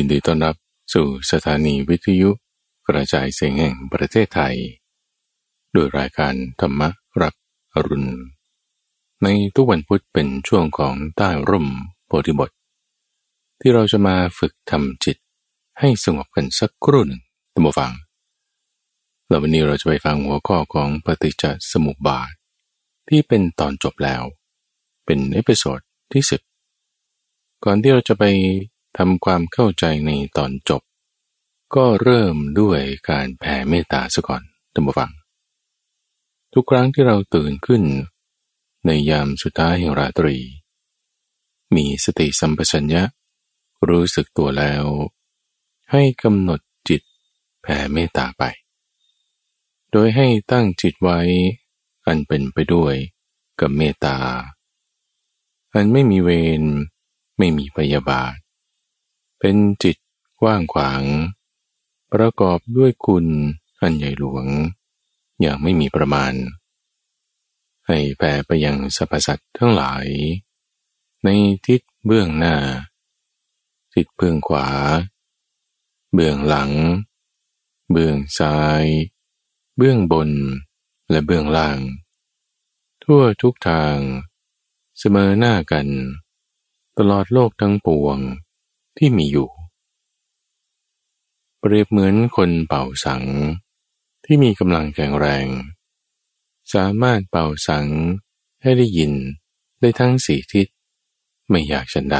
ยินดีต้อนรับสู่สถานีวิทยุกระจายเสียงแห่งประเทศไทย โดยรายการธรรมรับอรุณ ในทุกวันพุธเป็นช่วงของใต้ร่มโพธิบท ที่เราจะมาฝึกทำจิตให้สงบกันสักครู่หนึ่งตัมฟัง แล้ววันนี้เราจะไปฟังหัวข้อของปฏิจจสมุปบาท ที่เป็นตอนจบแล้ว เป็น episode ที่สิบก่อนที่เราจะไป ทำความเข้าใจในตอนจบ ก็เริ่มด้วยการแผ่เมตตาซะก่อนท่านฟัง ทุกครั้งที่เราตื่นขึ้น ในยามสุดท้ายแห่งราตรี มีสติสัมปชัญญะ รู้สึกตัวแล้ว ให้กำหนดจิตแผ่เมตตาไป โดยให้ตั้งจิตไว้อันเป็นไปด้วยกับเมตตา อันไม่มีเวรไม่มีพยาบาท เป็นจิตกว้างขวาง ประกอบด้วยคุณอันใหญ่หลวง อย่างไม่มีประมาณ ให้แผ่ไปยังสรรพสัตว์ทั้งหลาย ในทิศเบื้องหน้า ทิศเบื้องขวา เบื้องหลัง เบื้องซ้าย เบื้องบนและเบื้องล่าง ทั่วทุกทาง เสมอหน้ากัน ตลอดโลกทั้งปวง ที่มีอยู่ เปรียบเหมือนคนเป่าสัง ที่มีกำลังแข็งแรง สามารถเป่าสังให้ได้ยินได้ทั้งสี่ทิศไม่อยากฉันใด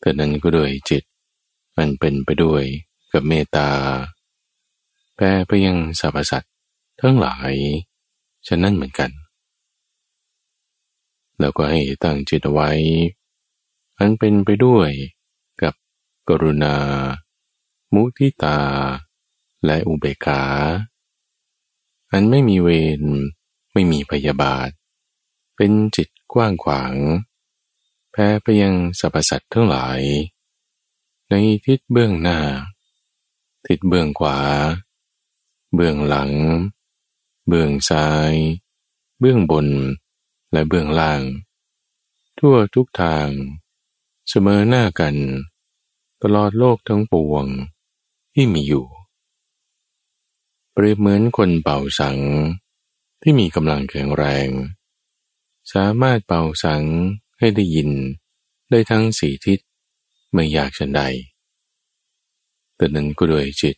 แต่นั้นก็โดยจิต มันเป็นไปด้วยกับเมตตาแปรไปยังสรรพสัตว์ทั้งหลาย ฉะนั้นเหมือนกัน แล้วก็ให้ตั้งจิตไว้ อันเป็นไปด้วยกับกรุณา มุทิตา และอุเบกขา อันไม่มีเวร ไม่มีพยาบาท เป็นจิตกว้างขวาง แพ้ไปยังสรรพสัตว์ทั้งหลาย ในทิศเบื้องหน้า ทิศเบื้องขวา เบื้องหลัง เบื้องซ้าย เบื้องบน และเบื้องล่าง ทั่วทุกทาง เสมอหน้ากัน ตลอดโลกทั้งปวงที่มีอยู่ เปรียบเหมือนคนเป่าสัง ที่มีกำลังแข็งแรง สามารถเป่าสังให้ได้ยินได้ทั้งสี่ทิศไม่อยากฉันใดแต่นั้นก็โดยจิต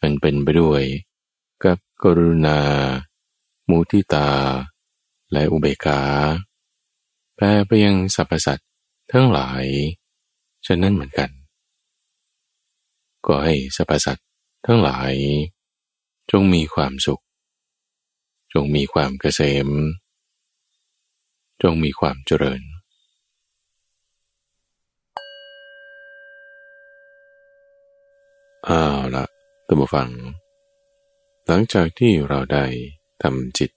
มันเป็นไปด้วย กับกรุณา มุทิตา และอุเบกขาแปลไปยังสรรพสัตว ทั้งหลายฉะนั้นเหมือนกัน ก็ให้สรรพสัตว์ทั้งหลาย จงมีความสุข จงมีความเกษม จงมีความเจริญอ้าวละตัมฟัง หลังจากที่เราได้ทำจิต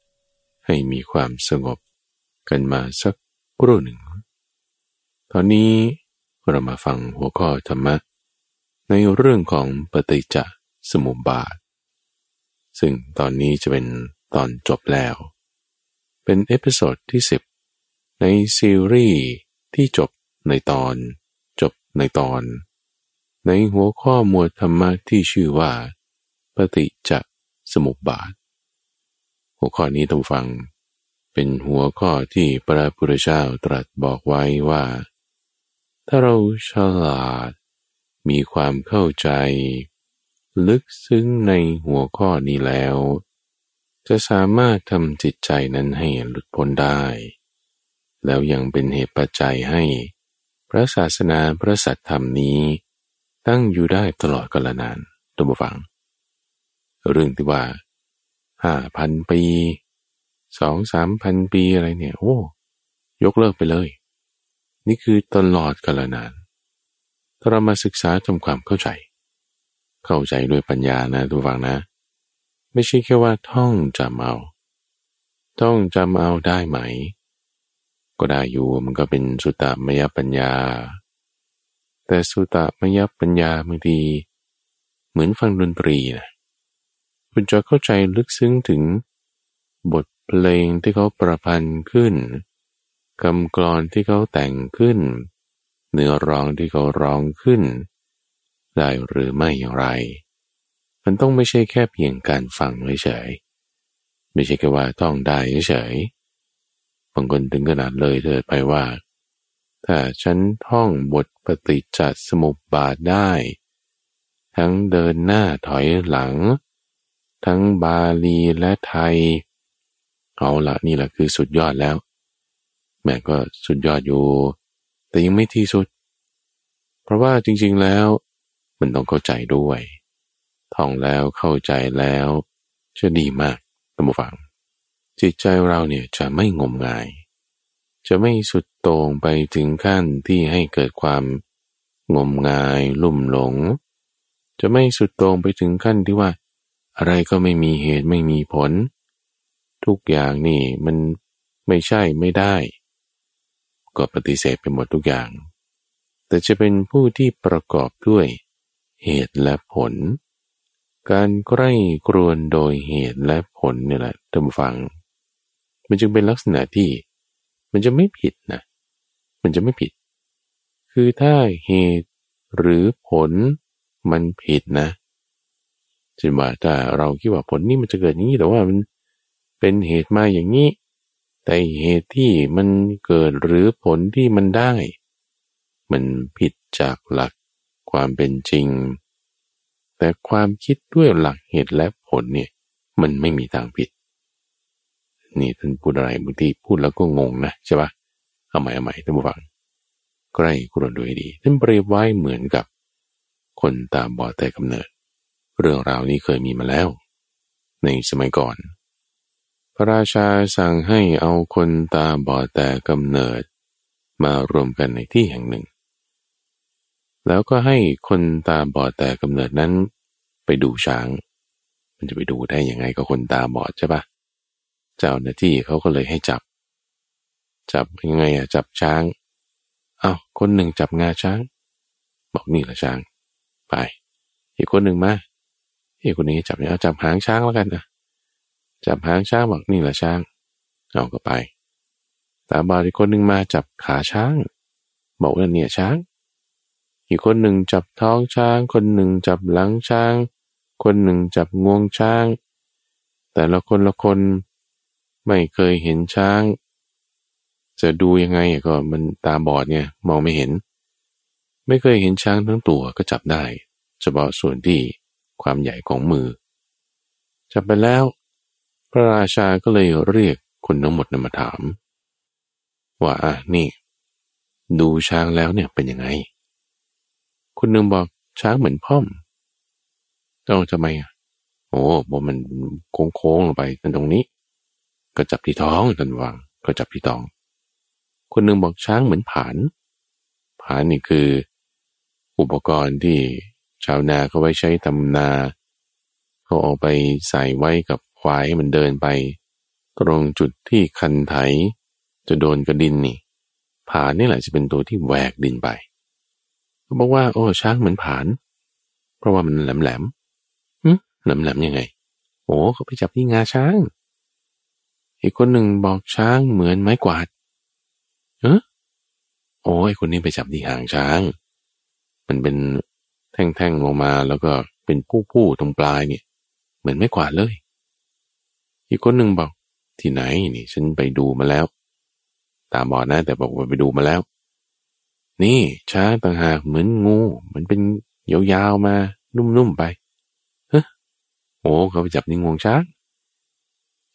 ให้มีความสงบกันมาสักครู่หนึ่ง ตอนนี้เรามาฟังหัวข้อธรรมะ ในเรื่องของปฏิจจสมุปบาท ซึ่งตอนนี้จะเป็นตอนจบแล้ว เป็น episode ที่ 10 ในซีรีส์ที่จบในตอน จบในตอน ในหัวข้อหมวดธรรมะที่ชื่อว่า ปฏิจจสมุปบาท หัวข้อนี้ท่านฟัง เป็นหัวข้อที่พระพุทธเจ้าตรัสบอกไว้ว่า ถ้าเราฉลาด มีความเข้าใจ ลึกซึ้งในหัวข้อนี้แล้ว จะสามารถทำจิตใจนั้นให้หลุดพ้นได้ แล้วยังเป็นเหตุปัจจัยให้ พระศาสนาพระสัตธรรมนี้ ตั้งอยู่ได้ตลอดกาลนานตัวบฟัง เรื่องที่ว่าห้าพันปีสองสามพันปีอะไรเนี่ย โอ้ ยกเลิกไปเลย นี่คือตลอดกาลนานถ้าเรามาศึกษาทำความเข้าใจ เข้าใจด้วยปัญญานะทุกฝังนะ ไม่ใช่แค่ว่าท่องจำเอา ท่องจำเอาได้ไหม ก็ได้อยู่มันก็เป็นสุตตมยปัญญา แต่สุตตมยปัญญาบางทีเหมือนฟังดนตรีนะคุณจะเข้าใจลึกซึ้งถึงบทเพลงที่เขาประพันธ์ขึ้น คำกลอนที่เขาแต่งขึ้น เนื้อร้องที่เขาร้องขึ้น ได้หรือไม่อย่างไร มันต้องไม่ใช่แค่เพียงการฟังเฉยไม่ใช่แค่ว่าท่องได้เฉยบางคนถึงขนาดเลยเถิดไปว่า ถ้าฉันท่องบทปฏิจจสมุปบาทได้ ทั้งเดินหน้าถอยหลัง ทั้งบาลีและไทย เอาละนี่แหละคือสุดยอดแล้ว แม่ก็สุดยอดอยู่ แต่ยังไม่ที่สุด เพราะว่าจริงๆแล้ว มันต้องเข้าใจด้วยท่องแล้วเข้าใจแล้วจะดีมากตั้งฟัง จิตใจเราเนี่ยจะไม่งมงาย จะไม่สุดโต่งไปถึงขั้นที่ให้เกิดความงมงาย ลุ่มหลง จะไม่สุดโต่งไปถึงขั้นที่ว่า อะไรก็ไม่มีเหตุไม่มีผล ทุกอย่างนี่มันไม่ใช่ไม่ได้ ก็ปฏิเสธไปหมดทุกอย่าง แต่จะเป็นผู้ที่ประกอบด้วยเหตุและผล การใกล้กรวนโดยเหตุและผลนี่แหละท่านฟัง มันจึงเป็นลักษณะที่ มันจะไม่ผิดนะ มันจะไม่ผิด คือถ้าเหตุหรือผลมันผิดนะจึงว่าถ้าเราคิดว่าผลนี้มันจะเกิดอย่างนี้แต่ว่ามันเป็นเหตุมาอย่างนี้ แต่เหตุที่มันเกิดหรือผลที่มันได้ มันผิดจากหลักความเป็นจริง แต่ความคิดด้วยหลักเหตุและผลเนี่ยมันไม่มีทางผิด นี่ท่านพูดอะไรบางทีพูดแล้วก็งงนะใช่ปะเอาใหม่เอาใหม่ท่านผู้ฟังใกล้กรนดูให้ดีท่านเปรียบไว้เหมือนกับ คนตาบอดแต่กำเนิด เรื่องราวนี้เคยมีมาแล้ว ในสมัยก่อน ราชาสั่งให้เอาคนตาบอดแต่กำเนิด มารวมกันในที่แห่งหนึ่ง แล้วก็ให้คนตาบอดแต่กำเนิดนั้นไปดูช้าง มันจะไปดูได้ยังไงก็คนตาบอดใช่ปะเจ้าหน้าที่เขาก็เลยให้จับ จับยังไงอะจับช้างเอา้าคนหนึ่งจับงาช้าง บอกนี่แหละช้าง ไป อีกคนหนึ่งมาอีกคนนี้จับเนี่ยจับหางช้างแล้วกันนะ จับหางช้างบอกนี่แหละช้าง เอาก็ไป ตาบอดอีกคนหนึ่งมาจับขาช้าง บอกว่าเนี่ยช้าง อีกคนหนึ่งจับท้องช้าง คนหนึ่งจับหลังช้าง คนหนึ่งจับงวงช้าง แต่ละคนละคนไม่เคยเห็นช้าง จะดูยังไงก็มันตาบอดเนี่ยมองไม่เห็น ไม่เคยเห็นช้างทั้งตัวก็จับได้ เฉพาะส่วนที่ความใหญ่ของมือ จับไปแล้ว พระราชาก็เลยเรียกคนทั้งหมดนมาถาม ว่าอะนี่ ดูช้างแล้วเนี่ยเป็นยังไงคุณหนึ่งบอกช้างเหมือนพ่อมเอ้าทำไมอะโอ้บอกมันโค้งๆลงไปตรงนี้ ก็จับที่ท้องทันวังก็จับที่ท้อง คนหนึ่งบอกช้างเหมือนผาน ผานนี่คือ อุปกรณ์ที่ชาวนาเขาไว้ใช้ทำนา เขาเอาไปใส่ไว้กับ ควายให้มันเดินไป ตรงจุดที่คันไถ จะโดนกระดินนี่ผานนี่แหละจะเป็นตัวที่แหวกดินไปเขาบอกว่า โอ้ช้างเหมือนผาน เพราะว่ามันแหลมแหลมแหลมแหลมยังไงโอ้เขาไปจับที่งาช้าง อีกคนหนึ่งบอกช้างเหมือนไม้กวาดเออโอ้ยคนนี้ไปจับที่หางช้าง มันเป็นแท่งๆลงมาแล้วก็เป็นผู้ๆตรงปลายเนี่ย เหมือนไม้กวาดเลย อีกคนหนึ่งบอก ที่ไหนนี่ ฉันไปดูมาแล้ว ตามบอดนะ แต่บอกว่าไปดูมาแล้ว นี่ช้างต่างหากเหมือนงู มันเป็นยาวๆมา นุ่มๆไปเฮ้โอ้เขาไปจับนี่งวงช้าง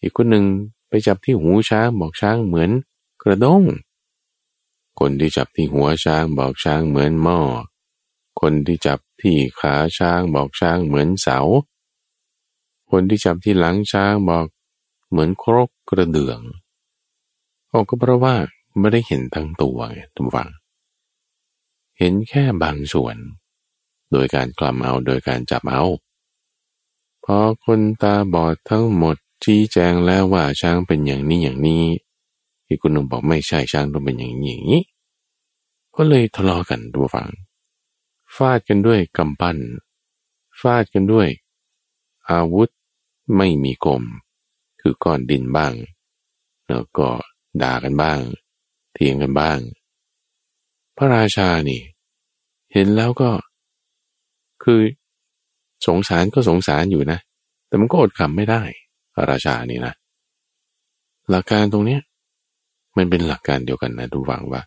อีกคนหนึ่งไปจับที่หูช้างบอกช้างเหมือนกระด้งคนที่จับที่หัวช้างบอกช้างเหมือนหม้อ คนที่จับที่ขาช้างบอกช้างเหมือนเสา คนที่จับที่หลังช้างบอก เหมือนครกกระเดื่องเขาก็เพราะว่าไม่ได้เห็นทั้งตัวไงทุกฝัง เห็นแค่บางส่วน โดยการกลัมเอาโดยการจับเอาพอคนตาบอดทั้งหมดชี้แจงแล้วว่าช้างเป็นอย่างนี้อย่างนี้อีกคนหนึ่งบอกไม่ใช่ช้างต้องเป็นอย่างนี้อย่างนี้ ก็เลยทะเลาะกันดูฟัง ฟาดกันด้วยกำปั้น ฟาดกันด้วย อาวุธไม่มีกลม คือก้อนดินบ้าง แล้วก็ด่ากันบ้างเถียงกันบ้าง พระราชานี่ เห็นแล้วก็ คือสงสารก็สงสารอยู่นะ แต่มันก็อดคำไม่ได้ พระราชานี่นะ หลักการตรงเนี้ยมันเป็นหลักการเดียวกันนะทุกฝังว่า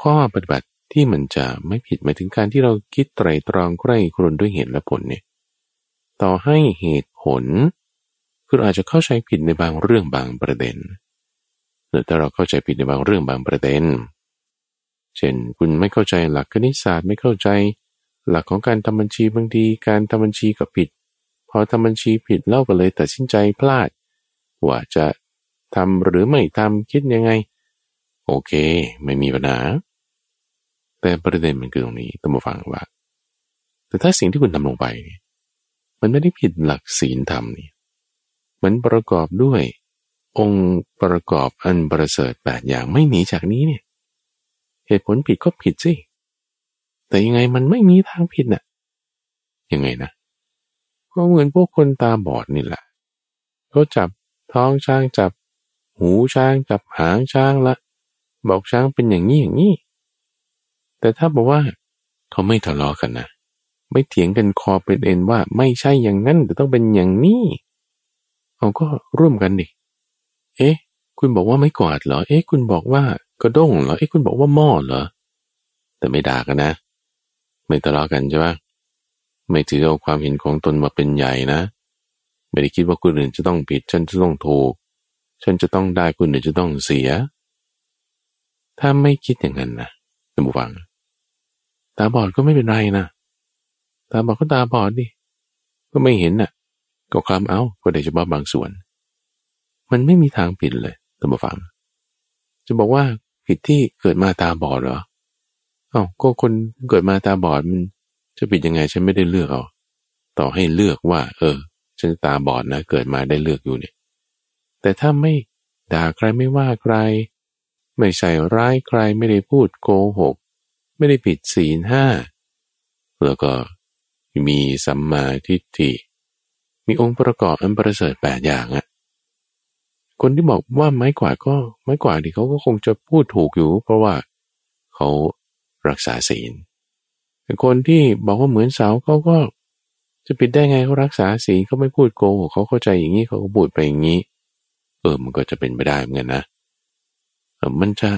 ข้อปฏิบัติที่มันจะไม่ผิดหมายถึงการที่เราคิดไตรตรองใกล้ครุนด้วยเหตุและผลเนี่ย ต่อให้เหตุผล คืออาจจะเข้าใจผิดในบางเรื่องบางประเด็นหรือถ้าเราเข้าใจผิดในบางเรื่องบางประเด็น เช่น คุณไม่เข้าใจหลักคณิตศาสตร์ไม่เข้าใจ หลักของการทำบัญชีบางทีการทำบัญชีก็ผิด พอทำบัญชีผิดเล่าก็เลยตัดสินใจพลาด ว่าจะทำหรือไม่ทำคิดยังไง โอเค ไม่มีปัญหาแต่ประเด็นมันคือตรงนี้ต้องมาฟังว่า แต่ถ้าสิ่งที่คุณทำลงไปมันไม่ได้ผิดหลักศีลธรรมนี่ มันประกอบด้วย องค์ประกอบอันประเสริฐแปดอย่างไม่หนีจากนี้เนี่ย เหตุผลผิดก็ผิดสิ แต่ยังไงมันไม่มีทางผิดน่ะ ยังไงนะ ก็เหมือนพวกคนตาบอดนี่แหละเขาจับท้องช้างจับ หูช้างจับหางช้างละ บอกช้างเป็นอย่างนี้อย่างนี้ แต่ถ้าบอกว่าเขาไม่ทะเลาะกันนะไม่เถียงกันคอเป็นเอ็นว่าไม่ใช่อย่างนั้นแต่ต้องเป็นอย่างนี้ เราก็ร่วมกันดิเอ๊ะ คุณบอกว่าไม่กวาดเหรอ เอ๊ะ คุณบอกว่ากระด้งเหรอ เอ๊ะ คุณบอกว่าหม้อเหรอ แต่ไม่ด่ากันนะ ไม่ทะเลาะกันใช่ปะไม่ถือเอาความเห็นของตนมาเป็นใหญ่นะ ไม่ได้คิดว่าคนอื่นจะต้องผิด ฉันจะต้องถูก ฉันจะต้องได้คนอื่นจะต้องเสีย ถ้าไม่คิดอย่างนั้นนะท่านผู้ฟัง ตาบอดก็ไม่เป็นไรนะ ตาบอดก็ตาบอดดิ ก็ไม่เห็นน่ะ ก็คลำเอาก็ได้เฉพาะบางส่วน มันไม่มีทางผิดเลยท่านผู้ฟัง จะบอกว่าผิดที่เกิดมาตาบอดเหรอเอ้าก็คนเกิดมาตาบอดมันจะผิดยังไงฉันไม่ได้เลือกเอา ต่อให้เลือกว่า เออ ฉันตาบอดนะเกิดมาได้เลือกอยู่เนี่ย แต่ถ้าไม่ด่าใครไม่ว่าใคร ไม่ใส่ร้ายใครไม่ได้พูดโกหก ไม่ได้ผิดศีลห้าแล้วก็มีสัมมาทิฏฐิ มีองค์ประกอบอันประเสริฐแปดอย่างอะคนที่บอกว่าไม้กวาดก็ไม้กวาดที่เขาก็คงจะพูดถูกอยู่ เพราะว่าเขารักษาศีลคนที่บอกว่าเหมือนเสาเขาก็จะปิดได้ไงเขารักษาศีลเขาไม่พูดโกหกเขาเข้าใจอย่างนี้เขาก็พูดไปอย่างนี้ เออมันก็จะเป็นไปได้เหมือนกันนะมันจะ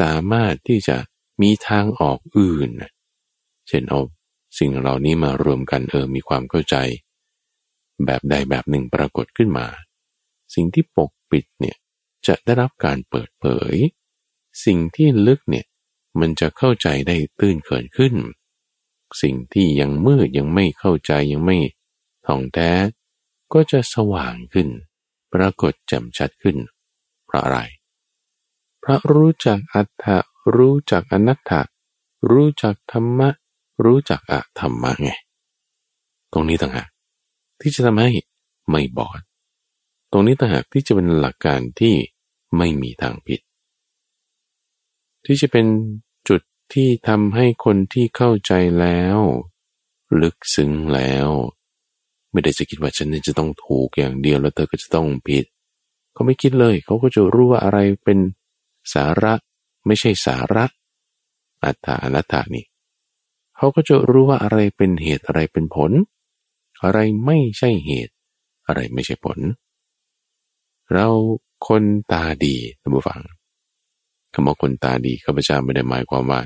สามารถที่จะมีทางออกอื่น เช่นเอาสิ่งเหล่านี้มารวมกันเออมีความเข้าใจ แบบใดแบบหนึ่งปรากฏขึ้นมา สิ่งที่ปกปิดเนี่ยจะได้รับการเปิดเผย สิ่งที่ลึกเนี่ยมันจะเข้าใจได้ตื้นเขินขึ้น สิ่งที่ยังมืดยังไม่เข้าใจยังไม่ท่องแท้ ก็จะสว่างขึ้น ปรากฏแจ่มชัดขึ้น เพราะอะไรเพราะรู้จักอัตถะรู้จักอนัตถะรู้จักธรรมะ รู้จักอะธรรมะไง ตรงนี้ต่างหาก ที่จะทำให้ไม่บอด ตรงนี้ต่างหากที่จะเป็นหลักการที่ไม่มีทางผิด ที่จะเป็นจุดที่ทำให้คนที่เข้าใจแล้ว ลึกซึ้งแล้ว ไม่ได้จะคิดว่าฉันจะต้องถูกอย่างเดียวแล้วเธอก็จะต้องผิด เขาไม่คิดเลย เขาก็จะรู้ว่าอะไรเป็นสาระไม่ใช่สาระอัตตาอนัตตานี่เขาก็จะรู้ว่าอะไรเป็นเหตุอะไรเป็นผล อะไรไม่ใช่เหตุ อะไรไม่ใช่ผล เราคนตาดีท่านผู้ฟังคำว่าคนตาดีข้าพเจ้าไม่ได้หมายความว่า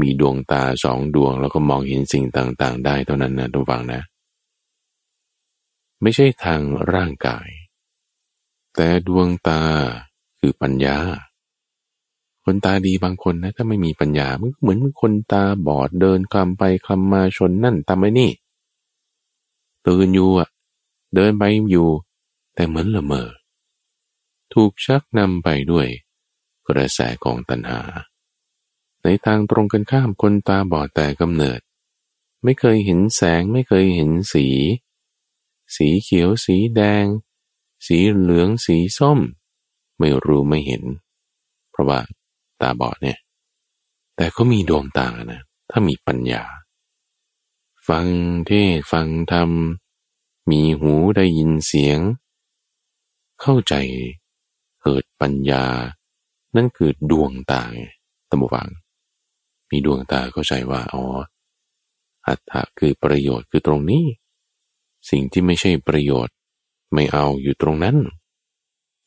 มีดวงตาสองดวง แล้วก็มองเห็นสิ่งต่างๆ ได้เท่านั้นนะท่านฟังนะ ไม่ใช่ทางร่างกาย แต่ดวงตาคือปัญญาคนตาดีบางคนนะถ้าไม่มีปัญญา มันเหมือนคนตาบอดเดินคลำไปคลำมาชนนั่นทำไมนี่ ตื่นอยู่อะ เดินไปอยู่ แต่เหมือนละเมอ ถูกชักนำไปด้วย กระแสของตัณหา ในทางตรงกันข้ามคนตาบอดแต่กำเนิด ไม่เคยเห็นแสงไม่เคยเห็นสี สีเขียวสีแดง สีเหลืองสีส้ม ไม่รู้ไม่เห็น เพราะว่าตาบอดเนี่ย แต่เขามีดวงตานะ ถ้ามีปัญญา ฟังเทศฟังธรรม มีหูได้ยินเสียง เข้าใจเกิดปัญญา นั่นคือดวงตาตัมบูฟัง มีดวงตาเข้าใจว่าอ๋ออัตถะคือประโยชน์คือตรงนี้ สิ่งที่ไม่ใช่ประโยชน์ไม่เอาอยู่ตรงนั้น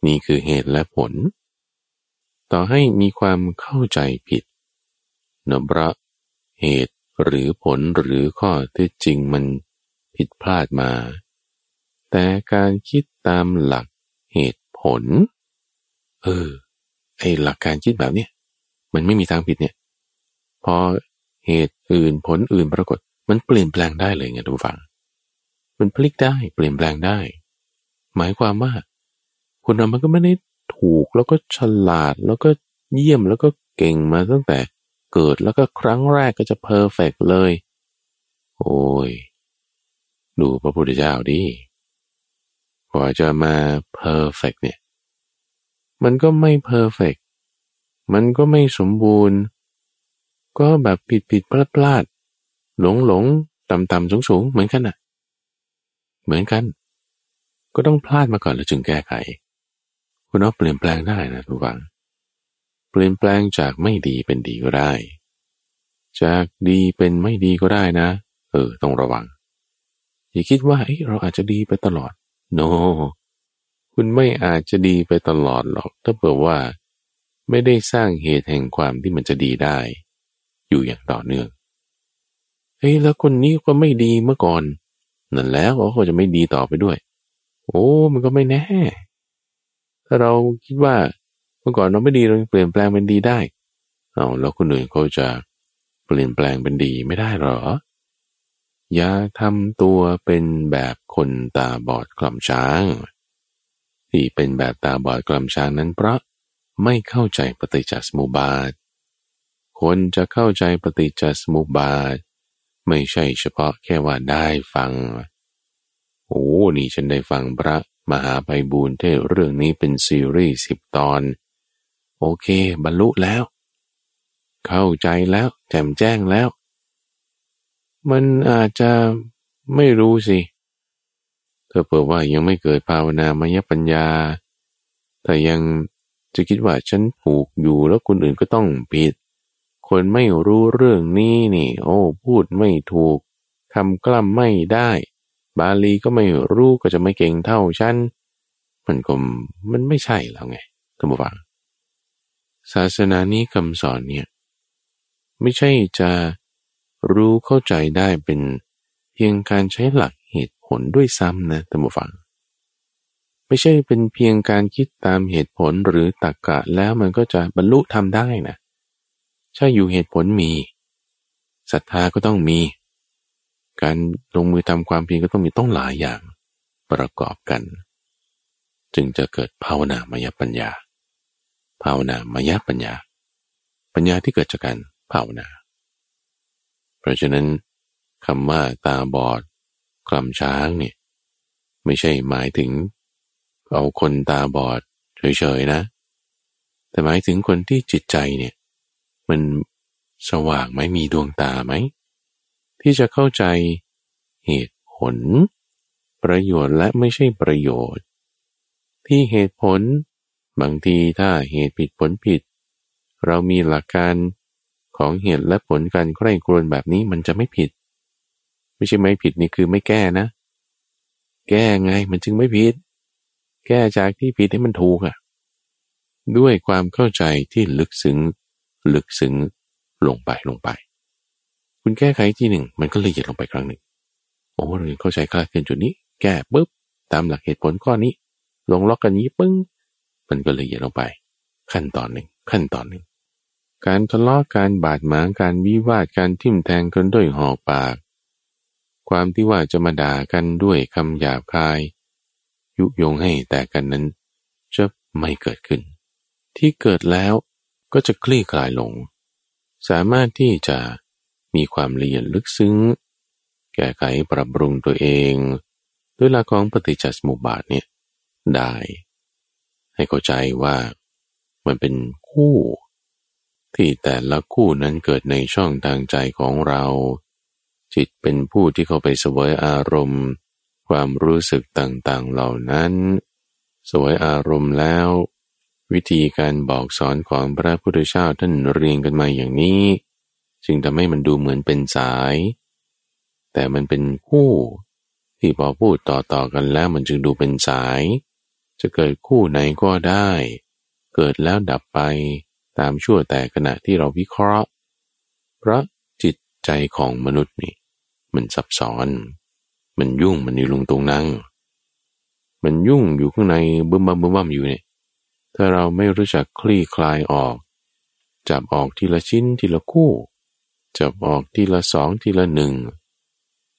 นี่คือเหตุและผล ต่อให้มีความเข้าใจผิดนบระเหตุ หรือผลหรือข้อที่จริงมันผิดพลาดมา แต่การคิดตามหลักเหตุผล เออ ไอหลักการคิดแบบเนี้ยมันไม่มีทางผิดเนี่ย พอเหตุอื่นผลอื่นปรากฏ มันเปลี่ยนแปลงได้เลยไงทุกฝัง มันพลิกได้เปลี่ยนแปลงได้ หมายความว่าคนเรามันก็ไม่ได้ถูกแล้วก็ฉลาดแล้วก็เยี่ยมแล้วก็เก่งมาตั้งแต่ เกิดแล้วก็ครั้งแรกก็จะเพอร์เฟกเลย โอ้ย ดูพระพุทธเจ้าดิกว่าจะมา perfect เนี่ย มันก็ไม่ perfect มันก็ไม่สมบูรณ์ ก็แบบผิดผิดพลาดพลาด หลงหลงต่ำต่ำสูงสูงเหมือนกันอะเหมือนกัน ก็ต้องพลาดมาก่อนแล้วจึงแก้ไข คุณเอาเปลี่ยนแปลงได้นะท่านฟัง เปลี่ยนแปลงจากไม่ดีเป็นดีก็ได้ จากดีเป็นไม่ดีก็ได้นะ เออ ต้องระวัง อย่าคิดว่าเอ้เราอาจจะดีไปตลอดโนคุณไม่อาจจะดีไปตลอดหรอก ถ้าเผื่อว่า ไม่ได้สร้างเหตุแห่งความที่มันจะดีได้ อยู่อย่างต่อเนื่องเฮ้ยแล้วคนนี้ก็ไม่ดีเมื่อก่อน นั่นแล้วเขาจะไม่ดีต่อไปด้วย โอ้ มันก็ไม่แน่ ถ้าเราคิดว่า เมื่อก่อนเราไม่ดีเราเปลี่ยนแปลงเป็นดีได้เอาแล้วคนอื่นเขาจะเปลี่ยนแปลงเป็นดีไม่ได้หรอ อย่าทำตัวเป็นแบบคนตาบอดกล่ำช้าง ที่เป็นแบบตาบอดกล่ำช้างนั้นเพราะไม่เข้าใจปฏิจจสมุปบาท คนจะเข้าใจปฏิจจสมุปบาท ไม่ใช่เฉพาะแค่ว่าได้ฟัง โอ้ นี่ฉันได้ฟังพระมหาไพบูลเทศเรื่องนี้เป็นซีรีส์สิบตอน โอเค บรรลุแล้ว เข้าใจแล้ว แจ่มแจ้งแล้ว มันอาจจะไม่รู้สิถ้าเปิดว่ายังไม่เกิดภาวนามยปัญญา แต่ยังจะคิดว่าฉันถูกอยู่แล้วคนอื่นก็ต้องผิด คนไม่รู้เรื่องนี้นี่ โอ้พูดไม่ถูกคำกล้ำไม่ได้ บาลีก็ไม่รู้ก็จะไม่เก่งเท่าฉันมันก็มันไม่ใช่แล้วไงท่านผู้ฟัง ศาสนานี้คำสอนเนี่ยไม่ใช่จะรู้เข้าใจได้เป็นเพียงการใช้หลักเหตุผลด้วยซ้ำนะท่านผู้ฟัง ไม่ใช่เป็นเพียงการคิดตามเหตุผลหรือตรรกกะแล้วมันก็จะบรรลุทำได้นะใช่อยู่เหตุผลมีศรัทธาก็ต้องมี การลงมือทำความเพียรก็ต้องมีต้องหลายอย่างประกอบกัน จึงจะเกิดภาวนามยปัญญา ภาวนามายปัญญา ปัญญาที่เกิดจากการภาวนา เพราะฉะนั้นคำว่าตาบอดกลำช้างเนี่ยไม่ใช่หมายถึง เอาคนตาบอดเฉยๆนะ แต่หมายถึงคนที่จิตใจเนี่ยมันสว่างไหมมีดวงตาไหม ที่จะเข้าใจเหตุผล ประโยชน์และไม่ใช่ประโยชน์ ที่เหตุผล บางทีถ้าเหตุผิดผลผิด เรามีหลักการของเหตุและผลการใกล้ครวนแบบนี้มันจะไม่ผิด ไม่ใช่ไม่ผิดนี่คือไม่แก้นะ แก้ไงมันจึงไม่ผิด แก้จากที่ผิดให้มันถูกอะ่ะ ด้วยความเข้าใจที่ลึกซึ้งลึกซึ้งลงไปลงไป คุณแก้ไขที่หนึ่งมันก็ละเอียดลงไปครั้งหนึ่งโอ้เราเข้าใจคลาดเคลื่อนจุดนี้ แก้ปุ๊บตามหลักเหตุผลข้อนี้ ลงล็อกกันนี้ปึ้ง มันก็ละเอียดลงไป ขั้นตอนหนึ่ง ขั้นตอนหนึ่ง การทะเลาะการบาดหมางการวิวาทการทิ่มแทงกันด้วยหอกปาก ความที่ว่าจะมาด่ากันด้วยคำหยาบคาย ยุยงให้แต่กันนั้นจะไม่เกิดขึ้น ที่เกิดแล้วก็จะคลี่คลายลง สามารถที่จะมีความละเอียดลึกซึ้ง แก้ไขปรับปรุงตัวเอง ด้วยหลักของปฏิจจสมุปบาทเนี่ยได้ ให้เข้าใจว่ามันเป็นคู่ ที่แต่ละคู่นั้นเกิดในช่องทางใจของเรา จิตเป็นผู้ที่เข้าไปสวยอารมณ์ ความรู้สึกต่างๆเหล่านั้นสวยอารมณ์แล้ว วิธีการบอกสอนของพระพุทธเจ้าท่านเรียงกันมาอย่างนี้ จึงทำให้มันดูเหมือนเป็นสาย แต่มันเป็นคู่ ที่พอพูดต่อต่อกันแล้วมันจึงดูเป็นสาย จะเกิดคู่ไหนก็ได้ เกิดแล้วดับไปตามชั่วแต่ขณะที่เราวิเคราะห์ เพราะจิตใจของมนุษย์นี่ มันซับซ้อน มันยุ่งมันอยู่ลงตรงนั่ง มันยุ่งอยู่ข้างในบึ้มบัมบึ้มบัมอยู่เนี่ยถ้าเราไม่รู้จักคลี่คลายออก จับออกทีละชิ้นทีละคู่ จับออกทีละสองทีละหนึ่ง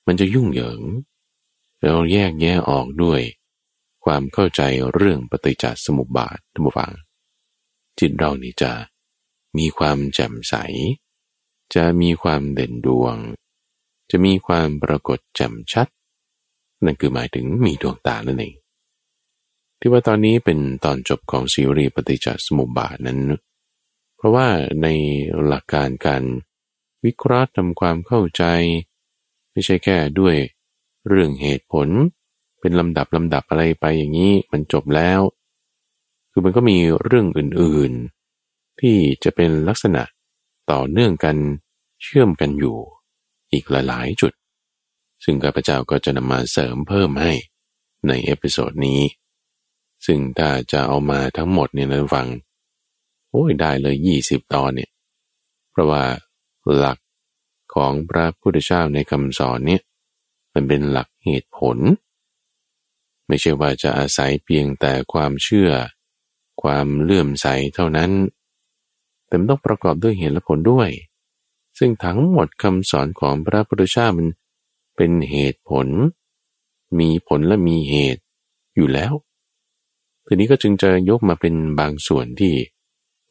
มันจะยุ่งเหยิง เราแยกแยะออกด้วย ความเข้าใจเรื่องปฏิจจสมุปบาทท่านผู้ฟัง จิตเรานี่จะมีความแจ่มใส จะมีความเด่นดวง จะมีความปรากฏแจ่มชัด นั่นคือหมายถึงมีดวงตานั่นเองที่ว่าตอนนี้เป็นตอนจบของซีรีส์ปฏิจจสมุปบาทนั้น เพราะว่าในหลักการการวิเคราะห์ทำความเข้าใจ ไม่ใช่แค่ด้วยเรื่องเหตุผล เป็นลำดับลำดับอะไรไปอย่างนี้มันจบแล้ว คือมันก็มีเรื่องอื่นๆ ที่จะเป็นลักษณะต่อเนื่องกันเชื่อมกันอยู่ อีกหลายๆจุด ซึ่งข้าพเจ้าก็จะนำมาเสริมเพิ่มให้ใน episode นี้ ซึ่งถ้าจะเอามาทั้งหมดเนี่ยท่านฟัง โอ้ยได้เลยยี่สิบตอนเนี่ย เพราะว่าหลักของพระพุทธเจ้าในคำสอนเนี่ยมันเป็นหลักเหตุผล ไม่ใช่ว่าจะอาศัยเพียงแต่ความเชื่อ ความเลื่อมใสเท่านั้น แต่ต้องประกอบด้วยเหตุและผลด้วย ซึ่งทั้งหมดคำสอนของพระพุทธเจ้ามันเป็นเหตุผล มีผลและมีเหตุอยู่แล้วทีนี้ก็จึงจะยกมาเป็นบางส่วนที่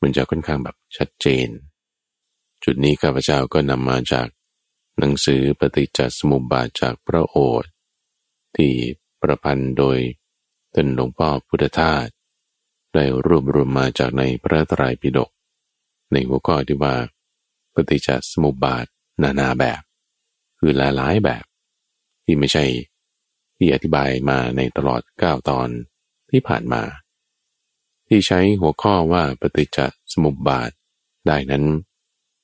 มันจะค่อนข้างแบบชัดเจน จุดนี้ข้าพเจ้าก็นำมาจากหนังสือปฏิจจสมุปบาทจากพระโอษฐ์ที่ ประพันธ์โดยท่านหลวงพ่อพุทธทาสได้รวบรวมมาจากในพระไตรปิฎกในหัวข้อที่ว่าปฏิจจสมุปบาทนานาแบบ คือหลายๆแบบ ที่ไม่ใช่ที่อธิบายมาในตลอด 9 ตอนที่ผ่านมา ที่ใช้หัวข้อว่าปฏิจจสมุปบาทได้นั้น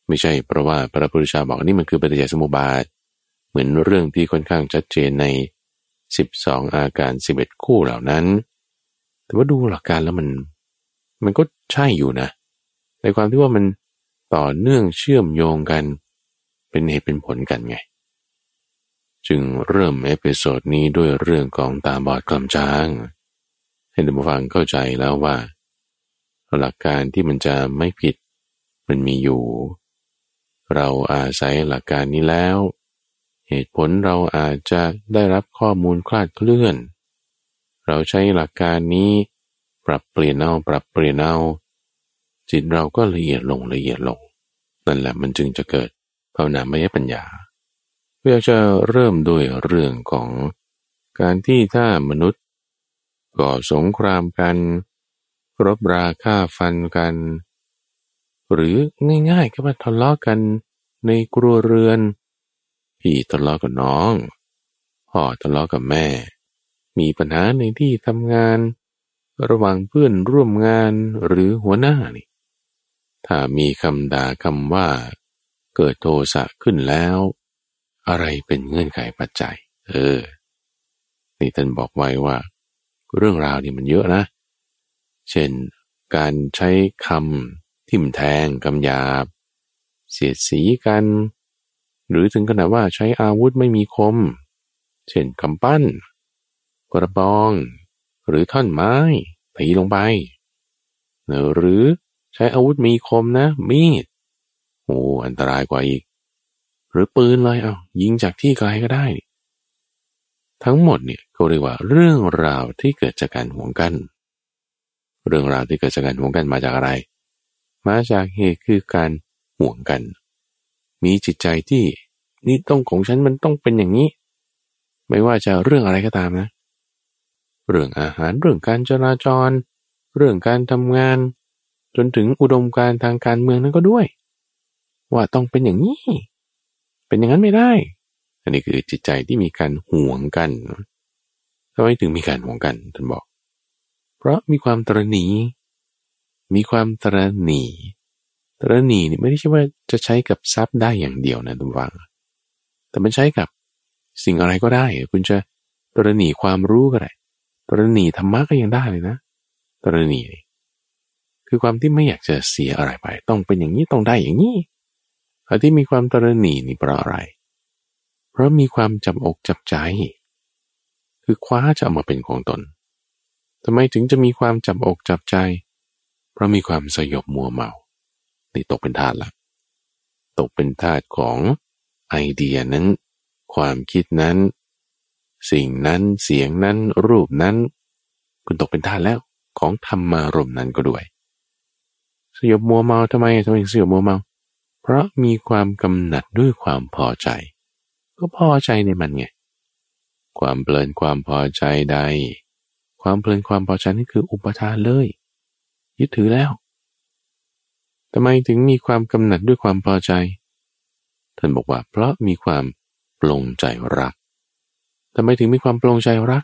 ไม่ใช่เพราะว่าพระพุทธเจ้าบอกนี่มันคือปฏิจจสมุปบาท เหมือนเรื่องที่ค่อนข้างชัดเจนใน 12 อาการ 11 คู่เหล่านั้น แต่ว่าดูหลักการแล้วมัน มันก็ใช่อยู่นะ ในความที่ว่ามันต่อเนื่องเชื่อมโยงกัน เป็นเหตุเป็นผลกันไง จึงเริ่ม episode นี้ด้วยเรื่องของตาบอดคลำช้าง ให้ท่านผู้ฟังเข้าใจแล้วว่า หลักการที่มันจะไม่ผิดมันมีอยู่ เราอาศัยหลักการนี้แล้ว เหตุผลเราอาจจะได้รับข้อมูลคลาดเคลื่อน เราใช้หลักการนี้ ปรับเปลี่ยนเอาปรับเปลี่ยนเอาจิตเราก็ละเอียดลงละเอียดลง นั่นแหละมันจึงจะเกิดภาวนามยปัญญาเพื่อจะเริ่มด้วยเรื่องของการที่ถ้ามนุษย์ ก่อสงครามกันรบราฆ่าฟันกัน หรือง่ายๆก็ว่าทะเลาะกันในครัวเรือน พี่ทะเลาะกับน้อง พ่อทะเลาะกับแม่ มีปัญหาในที่ทำงาน ระหว่างเพื่อนร่วมงานหรือหัวหน้านี่ ถ้ามีคำด่าคำว่า เกิดโทสะขึ้นแล้ว อะไรเป็นเงื่อนไขปัจจัย เออ นี่ท่านบอกไว้ว่า เรื่องราวนี่มันเยอะนะ เช่น การใช้คำทิ่มแทงกำหยาบ เสียดสีกัน หรือถึงขนาดว่าใช้อาวุธไม่มีคม เช่นกำปั้น กระบอง หรือท่อนไม้ตีลงไป หรือใช้อาวุธมีคมนะ มีดโอ้อันตรายกว่าอีก หรือปืนเลยเอายิงจากที่ไกลก็ได้ ทั้งหมดเนี่ยเขาเรียกว่าเรื่องราวที่เกิดจากการห่วงกัน เรื่องราวที่เกิดจากการห่วงกันมาจากอะไร มาจากเหตุคือการห่วงกัน มีจิตใจที่นี่ต้องของฉันมันต้องเป็นอย่างนี้ ไม่ว่าจะเรื่องอะไรก็ตามนะ เรื่องอาหารเรื่องการจราจร เรื่องการทำงาน จนถึงอุดมการทางการเมืองนั้นก็ด้วย ว่าต้องเป็นอย่างนี้ เป็นอย่างนั้นไม่ได้ อันนี้คือจิตใจที่มีการห่วงกันทำไมถึงมีการห่วงกันท่านบอก เพราะมีความตรณีมีความตรณี ตรณีนี่ไม่ได้ใช่ว่าจะใช้กับทรัพย์ได้อย่างเดียวนะทุกฝัง แต่มันใช้กับสิ่งอะไรก็ได้ คุณจะตรณีความรู้ก็ได้ตรณีธรรมะก็ยังได้เลยนะตรณีคือความที่ไม่อยากจะเสียอะไรไป ต้องเป็นอย่างนี้ต้องได้อย่างนี้อที่มีความตรณีนี่เพราะอะไร เพราะมีความจับอกจับใจ คือคว้าจะเอามาเป็นของตนทำไมถึงจะมีความจับอกจับใจ เพราะมีความสยบมัวเมา นี่ตกเป็นทาสละตกเป็นทาสของไอเดียนั้น ความคิดนั้น สิ่งนั้นเสียงนั้นรูปนั้น คุณตกเป็นทาสแล้วของธรรมารมนั้นก็ด้วย สยบมัวเมาทำไมทำไมสยบมัวเมา เพราะมีความกำหนัดด้วยความพอใจ ก็พอใจในมันไงความเพลินความพอใจใด ความเพลินความพอใจนี่คืออุปทานเลย ยึดถือแล้วำไมถึงมีความกำหนัดด้วยความพอใจ ท่านบอกว่าเพราะมีความปลงใจรักทำไมถึงมีความปลงใจรัก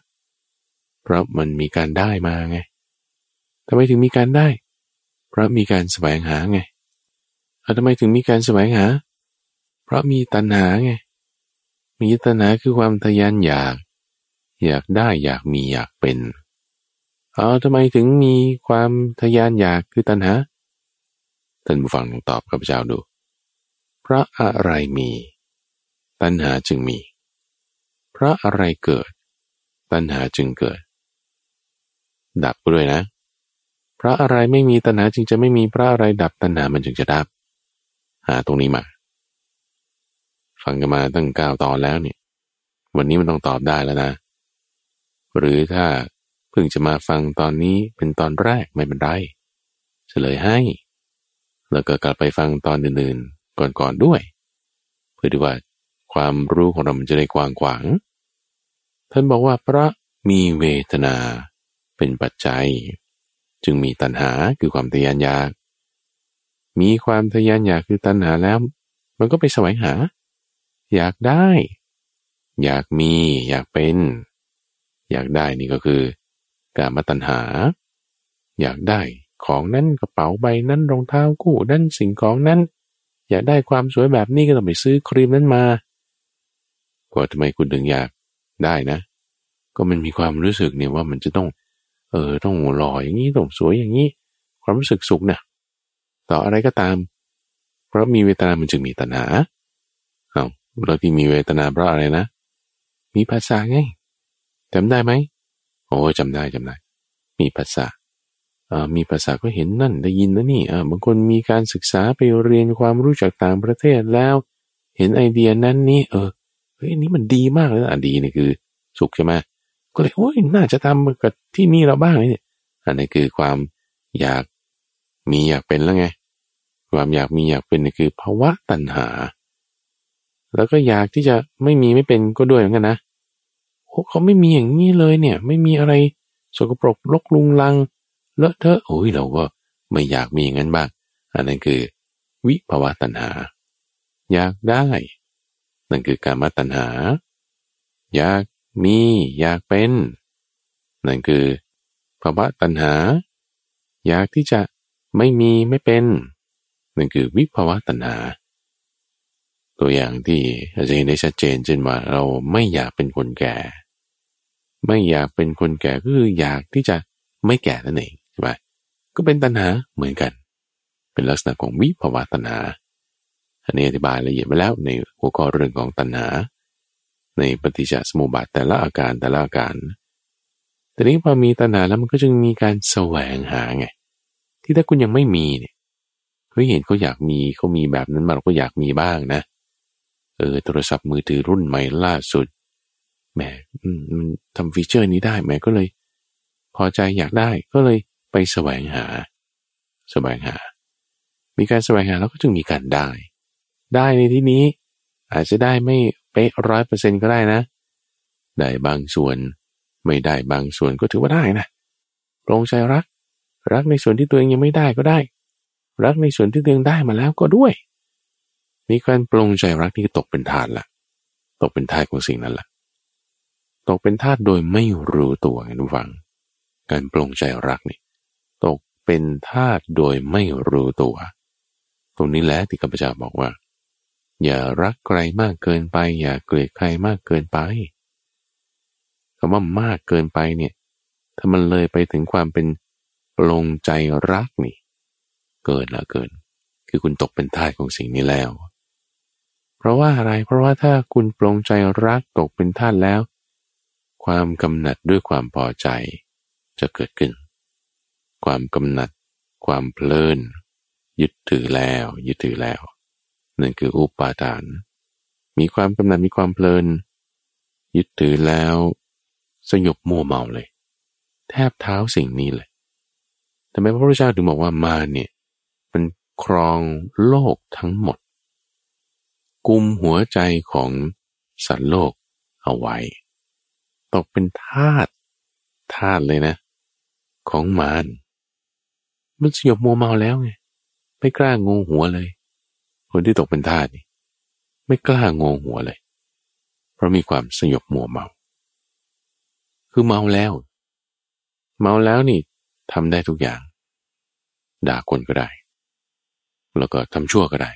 เพราะมันมีการได้มาไงทำไมถึงมีการได้ เพราะมีการแสวงหาไงทำไมถึงมีการแสวงหา เพราะมีตัณหาไง มีตัณหาคือความทยานอยาก อยากได้อยากมีอยากเป็น เอาทำไมถึงมีความทยานอยากคือตัณหา ท่านผู้ฟังลองตอบข้าพเจ้าดู พระอะไรมี ตัณหาจึงมี พระอะไรเกิด ตัณหาจึงเกิด ดับด้วยนะ พระอะไรไม่มีตัณหาจึงจะไม่มีพระอะไรดับตัณหามันจึงจะดับ หาตรงนี้มา ฟังกันมาตั้งเก้าตอนแล้วเนี่ย วันนี้มันต้องตอบได้แล้วนะ หรือถ้าเพิ่งจะมาฟังตอนนี้เป็นตอนแรกไม่เป็นไรเฉลยให้ แล้วก็กลับไปฟังตอนอื่นๆก่อนๆด้วย เพื่อที่ว่าความรู้ของเรามันจะได้กว้างขวาง ท่านบอกว่าพระมีเวทนาเป็นปัจจัย จึงมีตัณหาคือความทยานอยาก มีความทยานอยากคือตัณหาแล้ว มันก็ไปแสวงหา อยากได้ อยากมีอยากเป็น อยากได้นี่ก็คือ การมตัณหา อยากได้ ของนั้นกระเป๋าใบนั้นรองเท้าคู่นั้นสิ่งของนั้น อยากได้ความสวยแบบนี้ก็ต้องไปซื้อครีมนั้นมาว่าทำไมคุณถึงอยากได้นะ ก็มันมีความรู้สึกเนี่ยว่ามันจะต้อง เออต้องหล่ออย่างนี้ต้องสวยอย่างนี้ ความรู้สึกสุขนะต่ออะไรก็ตาม เพราะมีเวทนา มันจึงมีตัณหาเอาเราที่มีเวทนาเพราะอะไรนะ มีภาษาไงจำได้ไหมโอ้จำได้จำได้ มีภาษาอ่า มีภาษาก็เห็นนั่นได้ยินนะนี่บางคนมีการศึกษาไปเรียนความรู้จากต่างประเทศแล้ว เห็นไอเดียนั้นนี่เออเฮ้ยนี่มันดีมากเลยอะดีนี่คือ สุขใช่ไหมก็เลยโอ้ยน่าจะทำกับที่นี่เราบ้างนี่อันนี้คือความอยากมีอยากเป็นแล้วไง ความอยากมีอยากเป็นนี่คือภาวะตัณหา แล้วก็อยากที่จะไม่มีไม่เป็นก็ด้วยเหมือนกันนะเขาไม่มีอย่างนี้เลยเนี่ย ไม่มีอะไรสกปรกลกลุงลัง เลอะเทอะโอ้ยเราก็ไม่อยากมีอย่างนั้นบ้าง อันนั้นคือ วิภาวะตัณหา อยากได้ นั่นคือการมาตัณหา อยากมีอยากเป็น นั่นคือภาวะตัณหา อยากที่จะไม่มีไม่เป็น นั่นคือวิภาวะตัณหา ตัวอย่างที่อาจจะเห็นได้ชัดเจนเช่นว่าเราไม่อยากเป็นคนแก่ ไม่อยากเป็นคนแก่ก็คืออยากที่จะไม่แก่นั่นเอง ใช่ไหมก็เป็นตัณหาเหมือนกัน เป็นลักษณะของวิภาวะตัณหาอันนี้อธิบายละเอียดไปแล้วในหัวข้อเรื่องของตัณหา ในปฏิจจสมุปบาทแต่ละอาการแต่ละอาการแต่นี้พอมีตัณหาแล้วมันก็จึงมีการแสวงหาไง ที่ถ้าคุณยังไม่มีเนี่ยเฮ้ยเห็นเขาอยากมีเขามีแบบนั้นมาเราก็อยากมีบ้างนะ เออโทรศัพท์มือถือรุ่นใหม่ล่าสุดแหมมันทำฟีเจอร์นี้ได้แหมก็เลย พอใจอยากได้ก็เลย ไปแสวงหา แสวงหา มีการแสวงหาแล้วก็จึงมีการได้ ได้ในที่นี้ อาจจะได้ไม่เป๊ะร้อยเปอร์เซ็นก็ได้นะ ได้บางส่วน ไม่ได้บางส่วนก็ถือว่าได้นะปรงใจรัก รักในส่วนที่ตัวเองยังไม่ได้ก็ได้ รักในส่วนที่ตัวเองได้มาแล้วก็ด้วย มีการปรงใจรักนี่ตกเป็นทานละตกเป็นทายของสิ่งนั้นละตกเป็นทาสโดยไม่รู้ตัวไงทุกฝังการปลงใจรักนี่ ตกเป็นทาสโดยไม่รู้ตัว ตรงนี้แหละที่ข้าพเจ้าบอกว่า อย่ารักใครมากเกินไป อย่าเกลียดใครมากเกินไปคำว่ามากเกินไปเนี่ย ถ้ามันเลยไปถึงความเป็นลงใจรักนี่ เกินละเกิน คือคุณตกเป็นทาสของสิ่งนี้แล้ว เพราะว่าอะไรเพราะว่าถ้าคุณปลงใจรักตกเป็นทาสแล้ว ความกำหนัดด้วยความพอใจจะเกิดขึ้น ความกำหนัด ความเพลิน ยึดถือแล้ว ยึดถือแล้วนั่นคืออุปาทาน มีความกำหนัดมีความเพลิน ยึดถือแล้ว สยบมัวเมาเลย แทบเท้าสิ่งนี้เลยทำไมพระพุทธเจ้าถึงบอกว่ามาเนี่ยมันครองโลกทั้งหมด กุมหัวใจของสัตว์โลกเอาไว้ ตกเป็นทาตทาตเลยนะ ของมาร มันสยบมัวเมาแล้วไงไม่กล้างูหัวเลย คนที่ตกเป็นทาสนี่ไม่กล้างูหัวเลย เพราะมีความสยบมัวเมา คือเมาแล้ว เมาแล้วนี่ทำได้ทุกอย่าง ด่าคนก็ได้ แล้วก็ทำชั่วก็ได้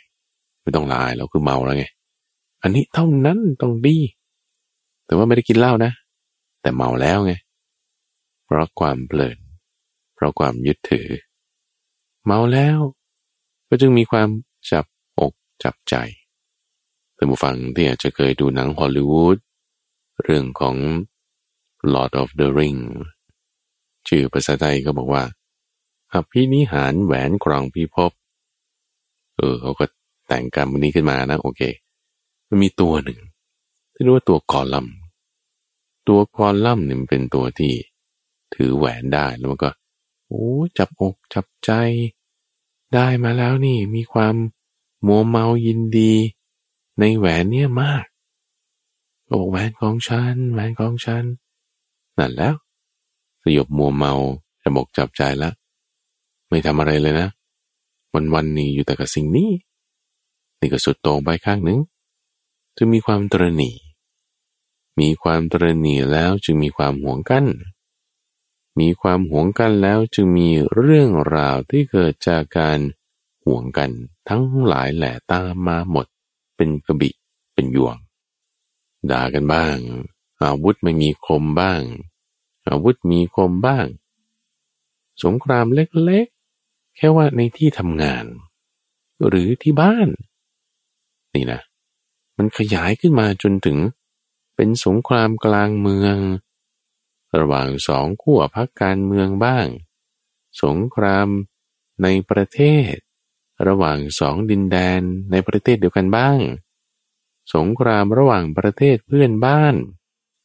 ไม่ต้องลายแล้วคือเมาแล้วไง อันนี้เท่านั้นต้องดี แต่ว่าไม่ได้กินเหล้านะ แต่เมาแล้วไง เพราะความเพลิน เพราะความยึดถือ เมาแล้ว ก็จึงมีความจับอกจับใจท่านผู้ฟังที่อาจจะเคยดูหนังฮอลลีวูดเรื่องของ Lord of the Ring ชื่อภาษาไทยก็บอกว่าอภินิหารแหวนกรองพิภพเออเขาก็แต่งกรรมนี้ขึ้นมานะ โอเค มันมีตัวหนึ่ง ที่เรียกว่าตัวกอลัมตัวกอลัมเนี่ยมันเป็นตัวที่ ถือแหวนได้แล้วมันก็โอ้จับอกจับใจ ได้มาแล้วนี่มีความมัวเมายินดี ในแหวนเนี่ยมากบอกแหวนของฉันแหวนของฉันนั่นแล้ว สยบมัวเมาจะบอกจับใจละ ไม่ทำอะไรเลยนะ วันวันนี้อยู่แต่กับสิ่งนี้ นี่ก็สุดโต่งไปข้างหนึ่งจึงมีความตรณีมีความตรณีแล้วจึงมีความห่วงกัน้น มีความหวงกันแล้วจึงมีเรื่องราวที่เกิดจากการห่วงกันทั้งหลายแหล่ตามมาหมด เป็นกระบิเป็นยวง ด่ากันบ้าง อาวุธไม่มีคมบ้าง อาวุธมีคมบ้าง สงครามเล็กๆ แค่ว่าในที่ทำงาน หรือที่บ้าน นี่นะ มันขยายขึ้นมาจนถึงเป็นสงครามกลางเมือง ระหว่างสองขั้วพักการเมืองบ้าง สงครามในประเทศ ระหว่างสองดินแดนในประเทศเดียวกันบ้าง สงครามระหว่างประเทศเพื่อนบ้าน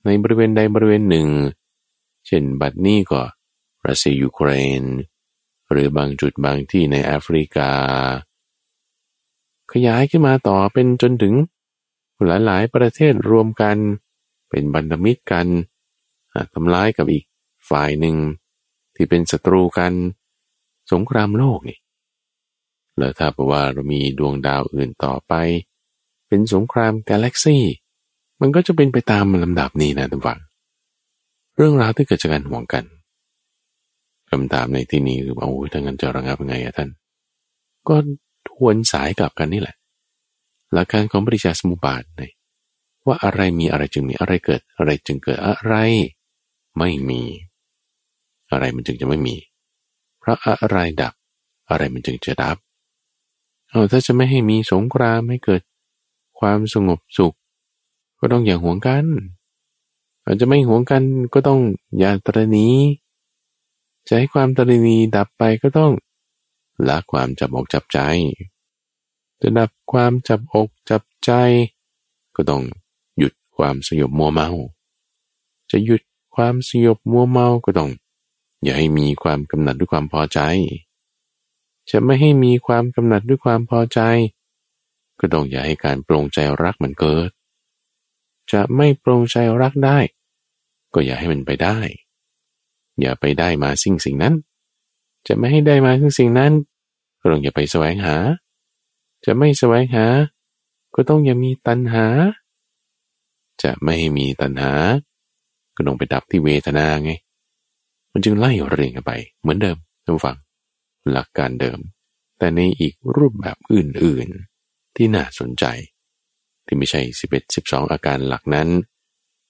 ในบริเวณใดบริเวณหนึ่ง เช่นบัดนี้ก็รัสเซียยูเครน หรือบางจุดบางที่ในแอฟริกา ขยายขึ้นมาต่อเป็นจนถึงหลายๆประเทศรวมกัน เป็นบันธมิตรกัน ทำร้ายกับอีกฝ่ายหนึ่งที่เป็นศัตรูกันสงครามโลกนี่แล้วถ้าบอกว่าเรามีดวงดาวอื่นต่อไป เป็นสงครามกาแล็กซี่มันก็จะเป็นไปตามลำดับนี้นะท่านฟัง เรื่องราวที่เกิดจากการห่วงกันคำถามในที่นี้คือว่าโอ้ยถ้างั้นจะระงับยังไงอะท่าน ก็ทวนสายกลับกันนี่แหละ หลักการของปริจจสมุปบาทนว่าอะไรมีอะไรจึงมีอะไรเกิดอะไรจึงเกิดอะไร ไม่มี อะไรมันจึงจะไม่มี เพราะอะไรดับ อะไรมันจึงจะดับเอาถ้าจะไม่ให้มีสงครามไม่เกิดความสงบสุข ก็ต้องอย่าห่วงกัน อาจจะไม่ห่วงกันก็ต้องอย่าตรณีจะให้ความตรณีดับไปก็ต้องละความจับอกจับใจ จะดับความจับอกจับใจ ก็ต้องหยุดความสยบมัวเมา จะหยุด ความสยบมัวเมาก็ต้อง อย่าให้มีความกำหนัดด้วยความพอใจ จะไม่ให้มีความกำหนัดด้วยความพอใจ ก็ต้องอย่าให้การปรงใจรักมันเกิด จะไม่ปรงใจรักได้ ก็อย่าให้มันไปได้ อย่าไปได้มาสิ่งสิ่งนั้น จะไม่ให้ได้มาสิ่งสิ่งนั้น ก็ต้องอย่าไปแสวงหา จะไม่แสวงหา ก็ต้องอย่ามีตัณหา จะไม่ให้มีตัณหา ก็ลงไปดับที่เวทนาไง มันจึงไล่เรียงกันไป เหมือนเดิมท่านฟัง หลักการเดิม แต่ในอีกรูปแบบอื่นๆ ที่น่าสนใจ ที่ไม่ใช่ 11 12 อาการหลักนั้น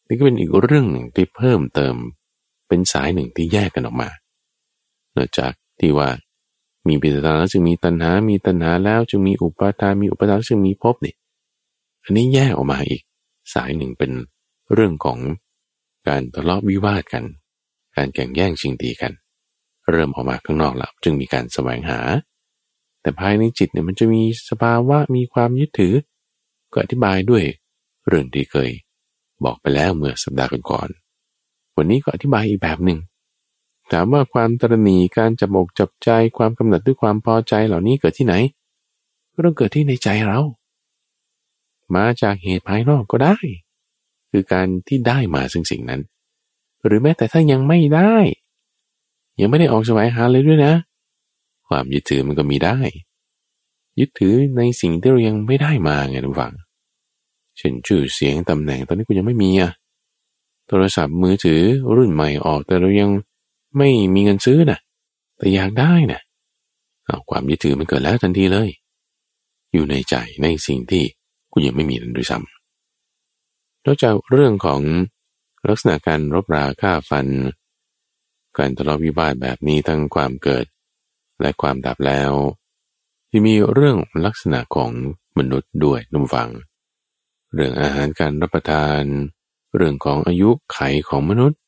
นี่ก็เป็นอีกเรื่องหนึ่งที่เพิ่มเติม เป็นสายหนึ่งที่แยกกันออกมานอกจากที่ว่ามีปิตตาแล้วจึงมีตัณหา มีตัณหาแล้วจึงมีอุปาทาน มีอุปาทานจึงมีภพนี่ อันนี้แยกออกมาอีก สายหนึ่งเป็นเรื่องของ การทะเลาะวิวาทกัน การแข่งแย่งชิงดีกัน เริ่มออกมาข้างนอกแล้วจึงมีการแสวงหา แต่ภายในจิตเนี่ยมันจะมีสภาวะมีความยึดถือ ก็อธิบายด้วยเรื่องที่เคย บอกไปแล้วเมื่อสัปดาห์ก่อนๆวันนี้ก็อธิบายอีกแบบหนึ่งถามว่าความตรณีการจับอกจับใจความกำหนัดด้วยความพอใจเหล่านี้เกิดที่ไหน ก็ต้องเกิดที่ในใจเรา มาจากเหตุภายนอกก็ได้ คือการที่ได้มาซึ่งสิ่งนั้น หรือแม้แต่ถ้ายังไม่ได้ ยังไม่ได้ออกสวายหาเลยด้วยนะ ความยึดถือมันก็มีได้ ยึดถือในสิ่งที่เรายังไม่ได้มาไงทุกฝังเช่นชื่อเสียงตำแหน่งตอนนี้กูยังไม่มีอะโทรศัพท์มือถือรุ่นใหม่ออกแต่เรายังไม่มีเงินซื้อนะแต่อยากได้นะเอาความยึดถือมันเกิดแล้วทันทีเลย อยู่ในใจในสิ่งที่กูยังไม่มีนั้นด้วยซ้ำ นอกจากเรื่องของลักษณะการรบราฆ่าฟัน การทะเลาะวิวาทแบบนี้ทั้งความเกิดและความดับแล้ว ที่มีเรื่องลักษณะของมนุษย์ด้วยนุ่มฟัง เรื่องอาหารการรับประทาน เรื่องของอายุไขของมนุษย์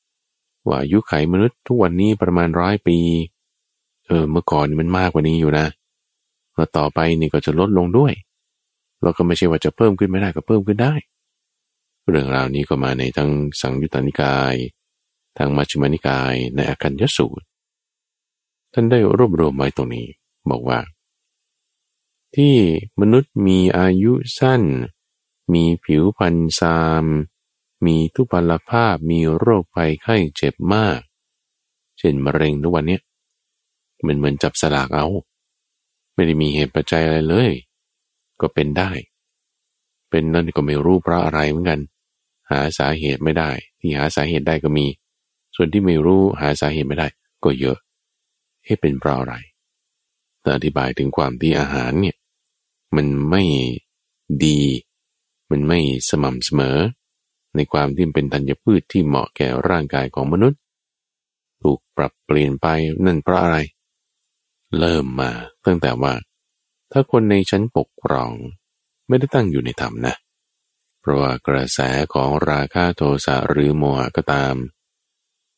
ว่าอายุไขมนุษย์ทุกวันนี้ประมาณร้อยปี เออเมื่อก่อนมันมากกว่านี้อยู่นะแล้วต่อไปนี่ก็จะลดลงด้วย เราก็ไม่ใช่ว่าจะเพิ่มขึ้นไม่ได้ก็เพิ่มขึ้นได้ เรื่องราวนี้ก็มาในทั้งสังยุตตานิกายทางมัชฌิมานิกายในอาการยสูตร ท่านได้รวบรวมไว้ตรงนี้บอกว่า ที่มนุษย์มีอายุสั้น มีผิวพรรณซาม มีทุพพลภาพมีโรคภัยไข้เจ็บมาก เช่นมะเร็งทุกวันนี้มันเหมือนจับสลากเอา ไม่ได้มีเหตุปัจจัยอะไรเลย ก็เป็นได้ เป็นนั่นก็ไม่รู้เพราะอะไรเหมือนกันาสาเหตุไม่ได้ ที่หาสาเหตุได้ก็มี ส่วนที่ไม่รู้หาสาเหตุไม่ได้ ก็เยอะให้เป็นเพราะอะไรแต่อธิบายถึงความที่อาหารเนี่ยมันไม่ดี มันไม่สม่ำเสมอ ในความที่เป็นธัญพืชที่เหมาะแก่ร่างกายของมนุษย์ ถูกปรับเปลี่ยนไปนั่นเพราะอะไร เริ่มมาตั้งแต่ว่า ถ้าคนในชั้นปกครองไม่ได้ตั้งอยู่ในธรรมนะ เพราะว่ากระแสของราคาโทสะหรือโมหะก็ตาม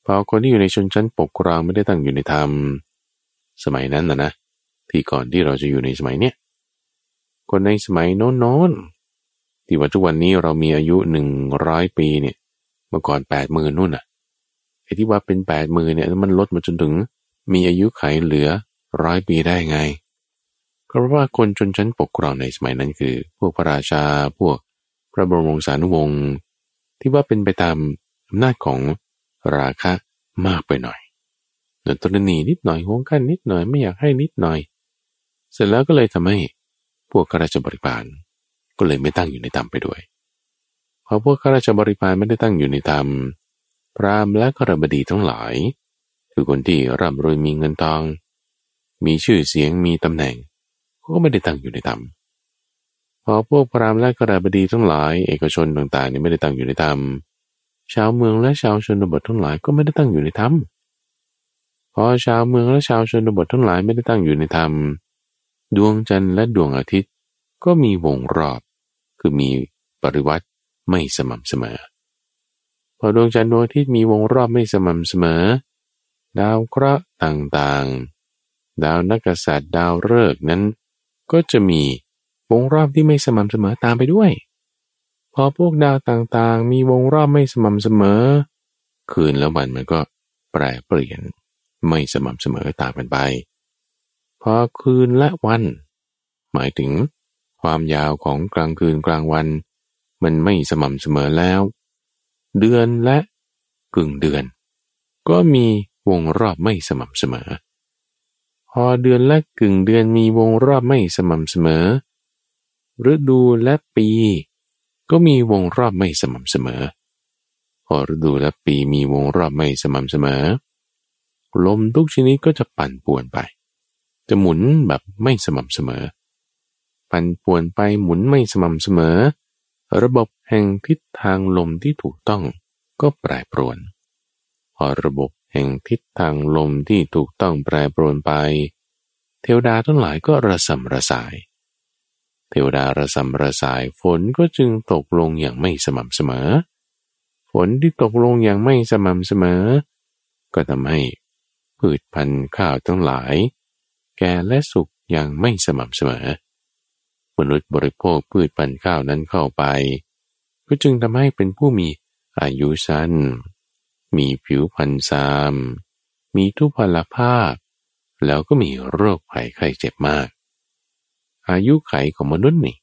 พอคนที่อยู่ในชนชั้นปกครองไม่ได้ตั้งอยู่ในธรรม สมัยนั้นนะนะที่ก่อนที่เราจะอยู่ในสมัยเนี้ยคนในสมัยโน้นที่ว่าทุกวันนี้เรามีอายุหนึ่งร้อยปีเนี่ยเมื่อก่อนแปดหมื่นนู่นอะไอ้ที่ว่าเป็นแปดหมื่นเนี่ยมันลดมาจนถึง มีอายุไขเหลือร้อยปีได้ไง เพราะว่าคนชนชั้นปกครองในสมัยนั้นคือ พวกพระราชาพวก พระบรมวงศานุวงศ์ที่ว่าเป็นไปตามอำนาจของราคะมากไปหน่อยเดินตรนีนิดหน่อยห่วงกันนิดหน่อยไม่อยากให้นิดหน่อย เสร็จแล้วก็เลยทำให้พวกข้าราชบริพารก็เลยไม่ตั้งอยู่ในธรรมไปด้วยพอพวกข้าราชบริพารไม่ได้ตั้งอยู่ในธรรมพราหมณ์และกระบดีทั้งหลาย คือคนที่ร่ำรวยมีเงินทอง มีชื่อเสียงมีตำแหน่งก็ไม่ได้ตั้งอยู่ในธรรม พอพวกพราหมณ์และกระบดีทั้งหลาย เอกชนต่างๆนี่ไม่ได้ตั้งอยู่ในธรรม ชาวเมืองและชาวชนบททั้งหลายก็ไม่ได้ตั้งอยู่ในธรรม พอชาวเมืองและชาวชนบททั้งหลายไม่ได้ตั้งอยู่ในธรรม ดวงจันทร์และดวงอาทิตย์ ก็มีวงรอบ คือมีปริวัติไม่สม่ำเสมอ พอดวงจันทร์ดวงอาทิตย์มีวงรอบไม่สม่ำเสมอ ดาวเคราะห์ต่างๆ ดาวนักษัตริย์ดาวฤกษ์นั้น ก็จะมี วงรอบที่ไม่สม่ำเสมอตามไปด้วย พอพวกดาวต่างๆ มีวงรอบไม่สม่ำเสมอ คืนและวันมันก็แปรเปลี่ยนไม่สม่ำเสมอตามกันไป พอคืนและวัน หมายถึงความยาวของกลางคืนกลางวัน มันไม่สม่ำเสมอแล้ว เดือนและกึ่งเดือน ก็มีวงรอบไม่สม่ำเสมอ พอเดือนและกึ่งเดือนมีวงรอบไม่สม่ำเสมอ ฤดูและปี ก็มีวงรอบไม่สม่ำเสมอ พอฤดูและปีมีวงรอบไม่สม่ำเสมอ ลมทุกชนิดก็จะปั่นป่วนไป จะหมุนแบบไม่สม่ำเสมอ ปั่นป่วนไปหมุนไม่สม่ำเสมอ ระบบแห่งทิศทางลมที่ถูกต้องก็แปรปรวน พอระบบแห่งทิศทางลมที่ถูกต้องแปรปรวนไป เทวดาทั้งหลายก็ระสำระสาย เทวดาระสำระสายฝนก็จึงตกลงอย่างไม่สม่ำเสมอ ฝนที่ตกลงอย่างไม่สม่ำเสมอ ก็ทำให้พืชพันธุ์ข้าวทั้งหลาย แก่และสุกอย่างไม่สม่ำเสมอ มนุษย์บริโภคพืชพันธุ์ข้าวนั้นเข้าไป ก็จึงทำให้เป็นผู้มีอายุสั้น มีผิวพรรณซาม มีทุพพลภาพ แล้วก็มีโรคภัยไข้เจ็บมาก อายุไขของมนุษย์นี่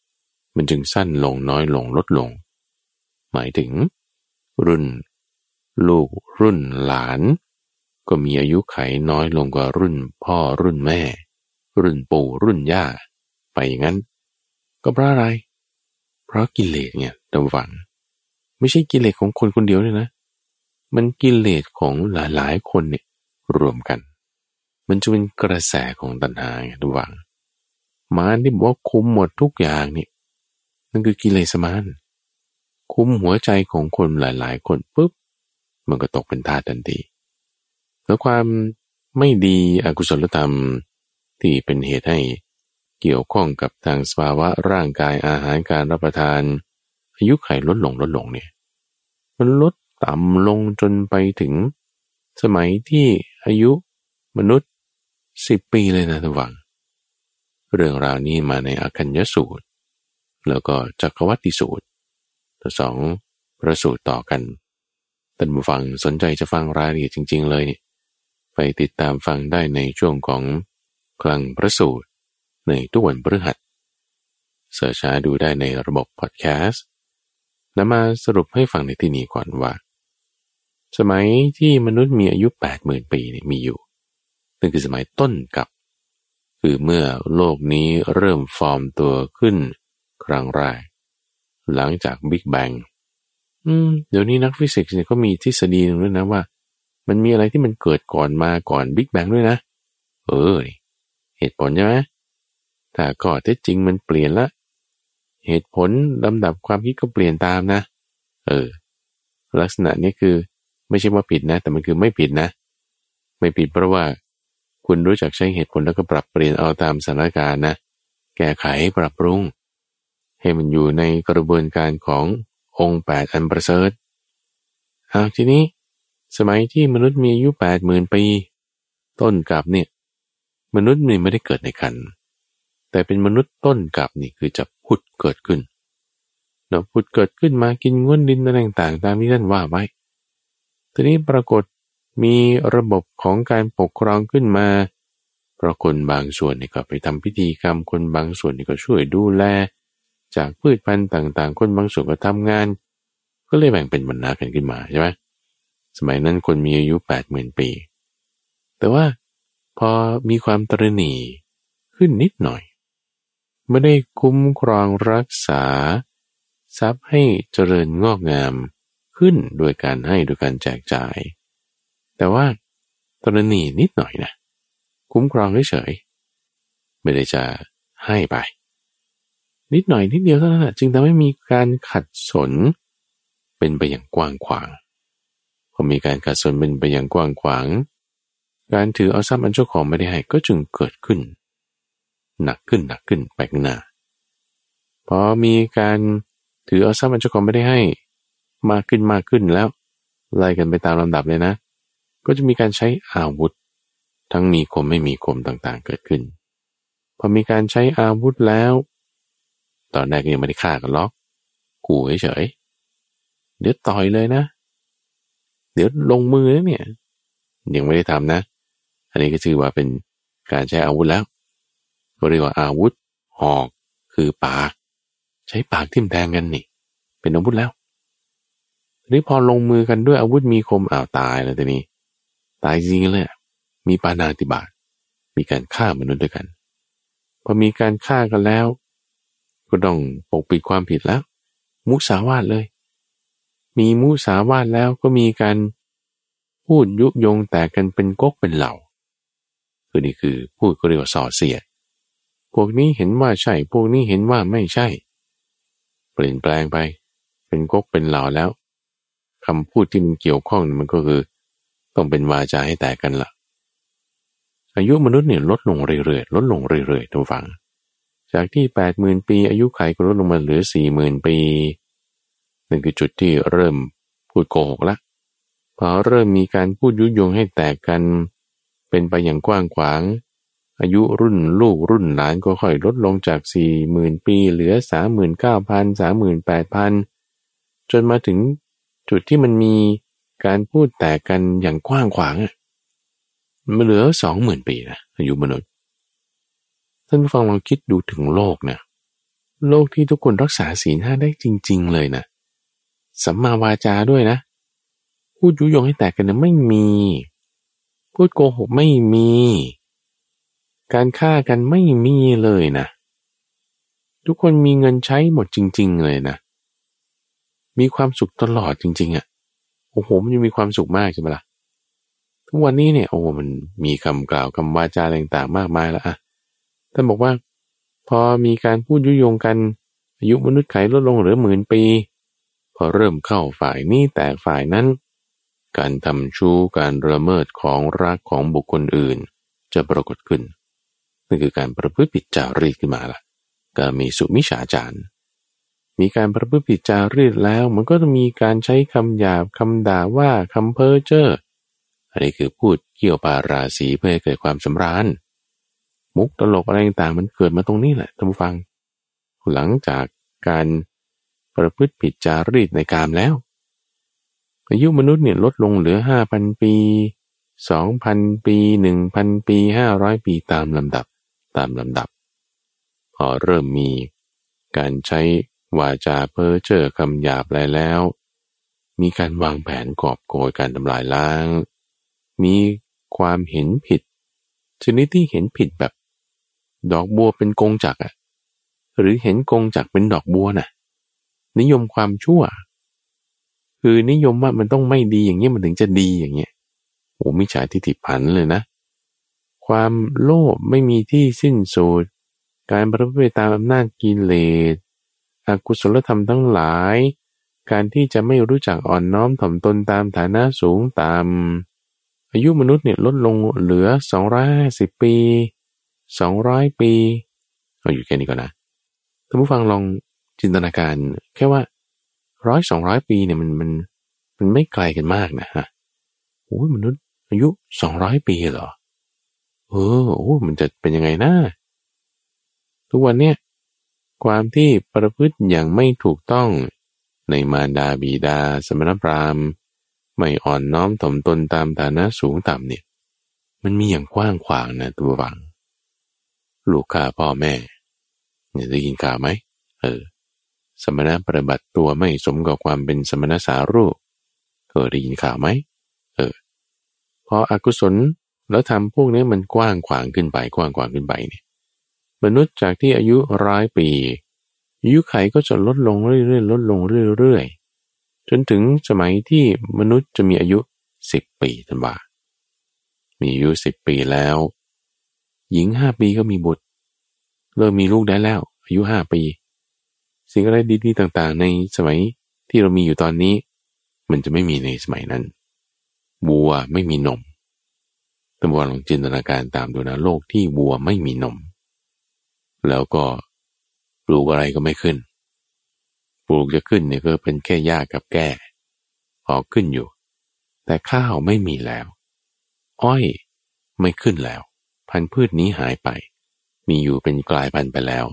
มันจึงสั้นลงน้อยลงลดลง หมายถึง รุ่น ลูกรุ่นหลาน ก็มีอายุไขน้อยลงกว่ารุ่นพ่อรุ่นแม่ รุ่นปู่รุ่นย่า ไปอย่างนั้น ก็เพราะอะไร เพราะกิเลสเนี่ยตะวังไม่ใช่กิเลสของคนคนเดียวเลยนะ มันกิเลสของหลายๆคนเนี่ยรวมกัน มันจะเป็นกระแสของตัณหาไงทุกวัง มารที่บอกว่าคุมหมดทุกอย่างนี่นั่นคือกิเลสมารคุมหัวใจของคนหลายๆ คนปุ๊บมันก็ตกเป็นทาสทันทีแล้วความไม่ดีอกุศลธรรมที่เป็นเหตุให้เกี่ยวข้องกับทางสภาวะร่างกายอาหารการรับประทาน อายุไขลดลงลดลงเนี่ยมันลดต่ำลงจนไปถึง สมัยที่อายุมนุษย์สิบปีเลยนะทุกฝัง เรื่องราวนี้มาในอาคัญยสูตร แล้วก็จักรวัติสูตรทั้งสองประสูตรต่อกันท่านผู้ฟังสนใจจะฟังรายละเอียดจริง ๆ เลยเนี่ยไปติดตามฟังได้ในช่วงของคลังพระสูตร ในทุกวันพฤหัสเสิร์ชหาดูได้ในระบบพอดแคสต์นำมาสรุปให้ฟังในที่นี้ก่อนว่า สมัยที่มนุษย์มีอายุ 8 0,000 ปีนี่มีอยู่นั่นคือสมัยต้นกับ คือเมื่อโลกนี้เริ่มฟอร์มตัวขึ้น ครั้งแรก หลังจากบิ๊กแบงอืมเดี๋ยวนี้นักฟิสิกส์เนี่ยก็มีทฤษฎีหนึ่งด้วยนะว่า มันมีอะไรที่มันเกิดก่อนมาก่อนบิ๊กแบงด้วยนะ เออ เหตุผลใช่ไหมแต่ข้อเท็จจริงมันเปลี่ยนละ เหตุผลลำดับความคิดก็เปลี่ยนตามนะ เออ ลักษณะนี้คือไม่ใช่ว่าผิดนะ แต่มันคือไม่ผิดนะ ไม่ผิดเพราะว่า คุณรู้จักใช้เหตุผลแล้วก็ปรับเปลี่ยนเอาตามสถานการณ์นะ แก้ไขปรับปรุง ให้มันอยู่ในกระบวนการขององค์แปดอันประเสริฐเอาทีนี้ สมัยที่มนุษย์มีอายุแปดหมื่นปี ต้นกับเนี่ย มนุษย์นี่ไม่ได้เกิดในคันแต่เป็นมนุษย์ต้นกับนี่คือจะพุดเกิดขึ้นเนาะพุดเกิดขึ้นมากินง้วนดินอะไรต่างๆตามที่ท่านว่าไว้ทีนี้ปรากฏ มีระบบของการปกครองขึ้นมา เพราะคนบางส่วนนี่ก็ไปทำพิธีกรรม คนบางส่วนนี่ก็ช่วยดูแล จากพืชพันธุ์ต่างๆ คนบางส่วนก็ทำงาน ก็เลยแบ่งเป็นบรรณากันขึ้นมาใช่ไหมสมัยนั้นคนมีอายุแปดหมื่นปี แต่ว่าพอมีความตรณีขึ้นนิดหน่อย ไม่ได้คุ้มครองรักษา ทรัพย์ให้เจริญงอกงามขึ้นโดยการให้โดยการแจกจ่าย แต่ว่าตรณีนิดหน่อยนะ คุ้มครองเฉยไม่ได้จะให้ไป นิดหน่อยนิดเดียวเท่านั้นจึงทำให้มีการขัดสน เป็นไปอย่างกว้างขวางพอมีการขัดสนเป็นไปอย่างกว้างขวาง การถือเอาทรัพย์อันเจ้าของไม่ได้ให้ก็จึงเกิดขึ้น หนักขึ้นหนักขึ้นไปข้างหน้าพอมีการถือเอาทรัพย์อันเจ้าของไม่ได้ให้ มากขึ้นมากขึ้นแล้วไล่กันไปตามลำดับเลยนะ ก็จะมีการใช้อาวุธ ทั้งมีคมไม่มีคมต่างๆเกิดขึ้น พอมีการใช้อาวุธแล้ว ตอนแรกยังไม่ได้ฆ่ากันล็อกกูเฉยๆเดี๋ยวต่อยเลยนะ เดี๋ยวลงมือเนี่ย ยังไม่ได้ทำนะ อันนี้ก็ชื่อว่าเป็นการใช้อาวุธแล้วเรียกว่าอาวุธหอกคือปาก ใช้ปากทิ่มแทงกันนี่ เป็นอาวุธแล้วทีนี้พอลงมือกันด้วยอาวุธมีคมอ้าวตายแล้วทีนี้ ตายจริงเลยมีปานาติบาตมีการฆ่ามนุษย์ด้วยกันพอมีการฆ่ากันแล้ว ก็ต้องปกปิดความผิดแล้ว มุสาวาทเลย มีมุสาวาทแล้วก็มีการพูดยุยงแต่กันเป็นก๊กเป็นเหล่าคือนี่คือพูดก็เรียกว่าส่อเสียดพวกนี้เห็นว่าใช่ พวกนี้เห็นว่าไม่ใช่ เปลี่ยนแปลงไป เป็นก๊กเป็นเหล่าแล้วคำพูดที่มันเกี่ยวข้องมันก็คือ ต้องเป็นวาจาให้แตกกันละ่ะ อายุมนุษย์เนี่ยลดลงเรื่อยๆลดลงเรื่อยๆทุกฝัง จากที่แปดหมื่นปี อายุไขก็ลดลงมาเหลือสี่หมื่นปีนั่นคือจุดที่เริ่มพูดโกหกละพอเริ่มมีการพูดยุยงให้แตกกัน เป็นไปอย่างกว้างขวาง อายุรุ่นลูกรุ่นหลานก็ค่อยลดลงจากสี่หมื่นปี เหลือสามหมื่นเก้าพันสามหมื่นแปดพันจนมาถึงจุดที่มันมี การพูดแตกกันอย่างกว้างขวางอะมันเหลือสองหมื่นปีนะอายุมนุษย์ ท่านผู้ฟังลองคิดดูถึงโลกนะโลกที่ทุกคนรักษาศีลห้าได้จริง ๆ เลยนะสัมมาวาจาด้วยนะ พูดยุยงให้แตกกันนะไม่มี พูดโกหกไม่มี การฆ่ากันไม่มีเลยนะ ทุกคนมีเงินใช้หมดจริง ๆ เลยนะ มีความสุขตลอดจริง ๆอะ่ะ โอ้โหมันยังมีความสุขมากใช่ไหมละ่ะทุกวันนี้เนี่ยโอ้มันมีคำกล่าวคำวาจาอะไรต่างๆมากมายแล้วอะท่านบอกว่า พอมีการพูดยุยงกัน อายุมนุษย์ไขลดลงเหลือหมื่นปี พอเริ่มเข้าฝ่ายนี้แต่ฝ่ายนั้น การทำชู้การระเมิดของรักของบุคคลอื่น จะปรากฏขึ้นนั่นคือการประพฤติผิดจารีตขึ้นมาละก็มีสุมิฉาจาร มีการประพฤติผิดจารีตแล้ว มันก็จะมีการใช้คำหยาบคำด่าว่าคำเพ้อเจ้ออันนี้คือพูดเกี่ยวปาราศีเพื่อให้เกิดความสำราญ มุกตลกอะไรต่างมันเกิดมาตรงนี้แหละท่านผู้ฟัง หลังจากการประพฤติผิดจารีตในกามแล้ว อายุมนุษย์เนี่ยลดลงเหลือห้าพันปีสองพันปีหนึ่งพันปีห้าร้อยปีตามลำดับตามลำดับ พอเริ่มมีการใช้ วาจาเพ้อเจ้อคำหยาบอะไรแล้ว มีการวางแผนกอบโกยการทำลายล้าง มีความเห็นผิด ชนิดที่เห็นผิดแบบ ดอกบัวเป็นกงจักอะหรือเห็นกงจักเป็นดอกบัวน่ะ นิยมความชั่ว คือนิยมว่ามันต้องไม่ดีอย่างเงี้ยมันถึงจะดีอย่างเงี้ยโอ้มิจฉาทิฏฐิผันเลยนะ ความโลภไม่มีที่สิ้นสุดการประพฤติตามอำนาจกิเลส อกุศลธรรมทั้งหลาย การที่จะไม่รู้จักอ่อนน้อมถ่อมตนตามฐานะสูงตามอายุมนุษย์เนี่ยลดลงเหลือ 250 ปี 200 ปีเอาอยู่แค่นี้ก่อนนะท่านผู้ฟังลองจินตนาการแค่ว่าร้อยสองร้อยปีเนี่ยมันมันมันไม่ไกลกันมากนะฮะโอ้ยมนุษย์อายุสองร้อยปีเหรอ เออโอ้มันจะเป็นยังไงนะทุกวันเนี่ย ความที่ประพฤติอย่างไม่ถูกต้อง ในมารดาบิดา สมณพราหมณ์ ไม่อ่อนน้อมถ่อมตนตามฐานะสูงต่ำเนี่ยมันมีอย่างกว้างขวางนะตัววัง ลูกค้าพ่อแม่เนี่ยได้ยินข่าวไหมเออ สมณะปฏิบัติตัวไม่สมกับความเป็นสมณสารูปเคยได้ยินข่าวไหมเออพออกุศลแล้วทำพวกนี้มันกว้างขวางขึ้นไปกว้างขวางขึ้นไปเนี่ย มนุษย์จากที่อายุร้อยปีอายุไขก็จะลดลงเรื่อยๆลดลงเรื่อยๆจนถึงสมัยที่มนุษย์จะมีอายุสิบปีทันว่ามีอายุสิบปีแล้ว หญิงห้าปีก็มีบุตร เริ่มมีลูกได้แล้ว อายุห้าปี สิ่งอะไรดีๆต่างๆ ในสมัยที่เรามีอยู่ตอนนี้ มันจะไม่มีในสมัยนั้นวัวไม่มีนมต่ว่าลองจินตนาการตามดูนะโลกที่วัวไม่มีนม แล้วก็ปลูกอะไรก็ไม่ขึ้น ปลูกจะขึ้นเนี่ยก็เป็นแค่หญ้ากับแก่พอขึ้นอยู่ แต่ข้าวไม่มีแล้ว อ้อยไม่ขึ้นแล้ว พันธุ์พืชนี้หายไป มีอยู่เป็นกลายพันธุ์ไปแล้ว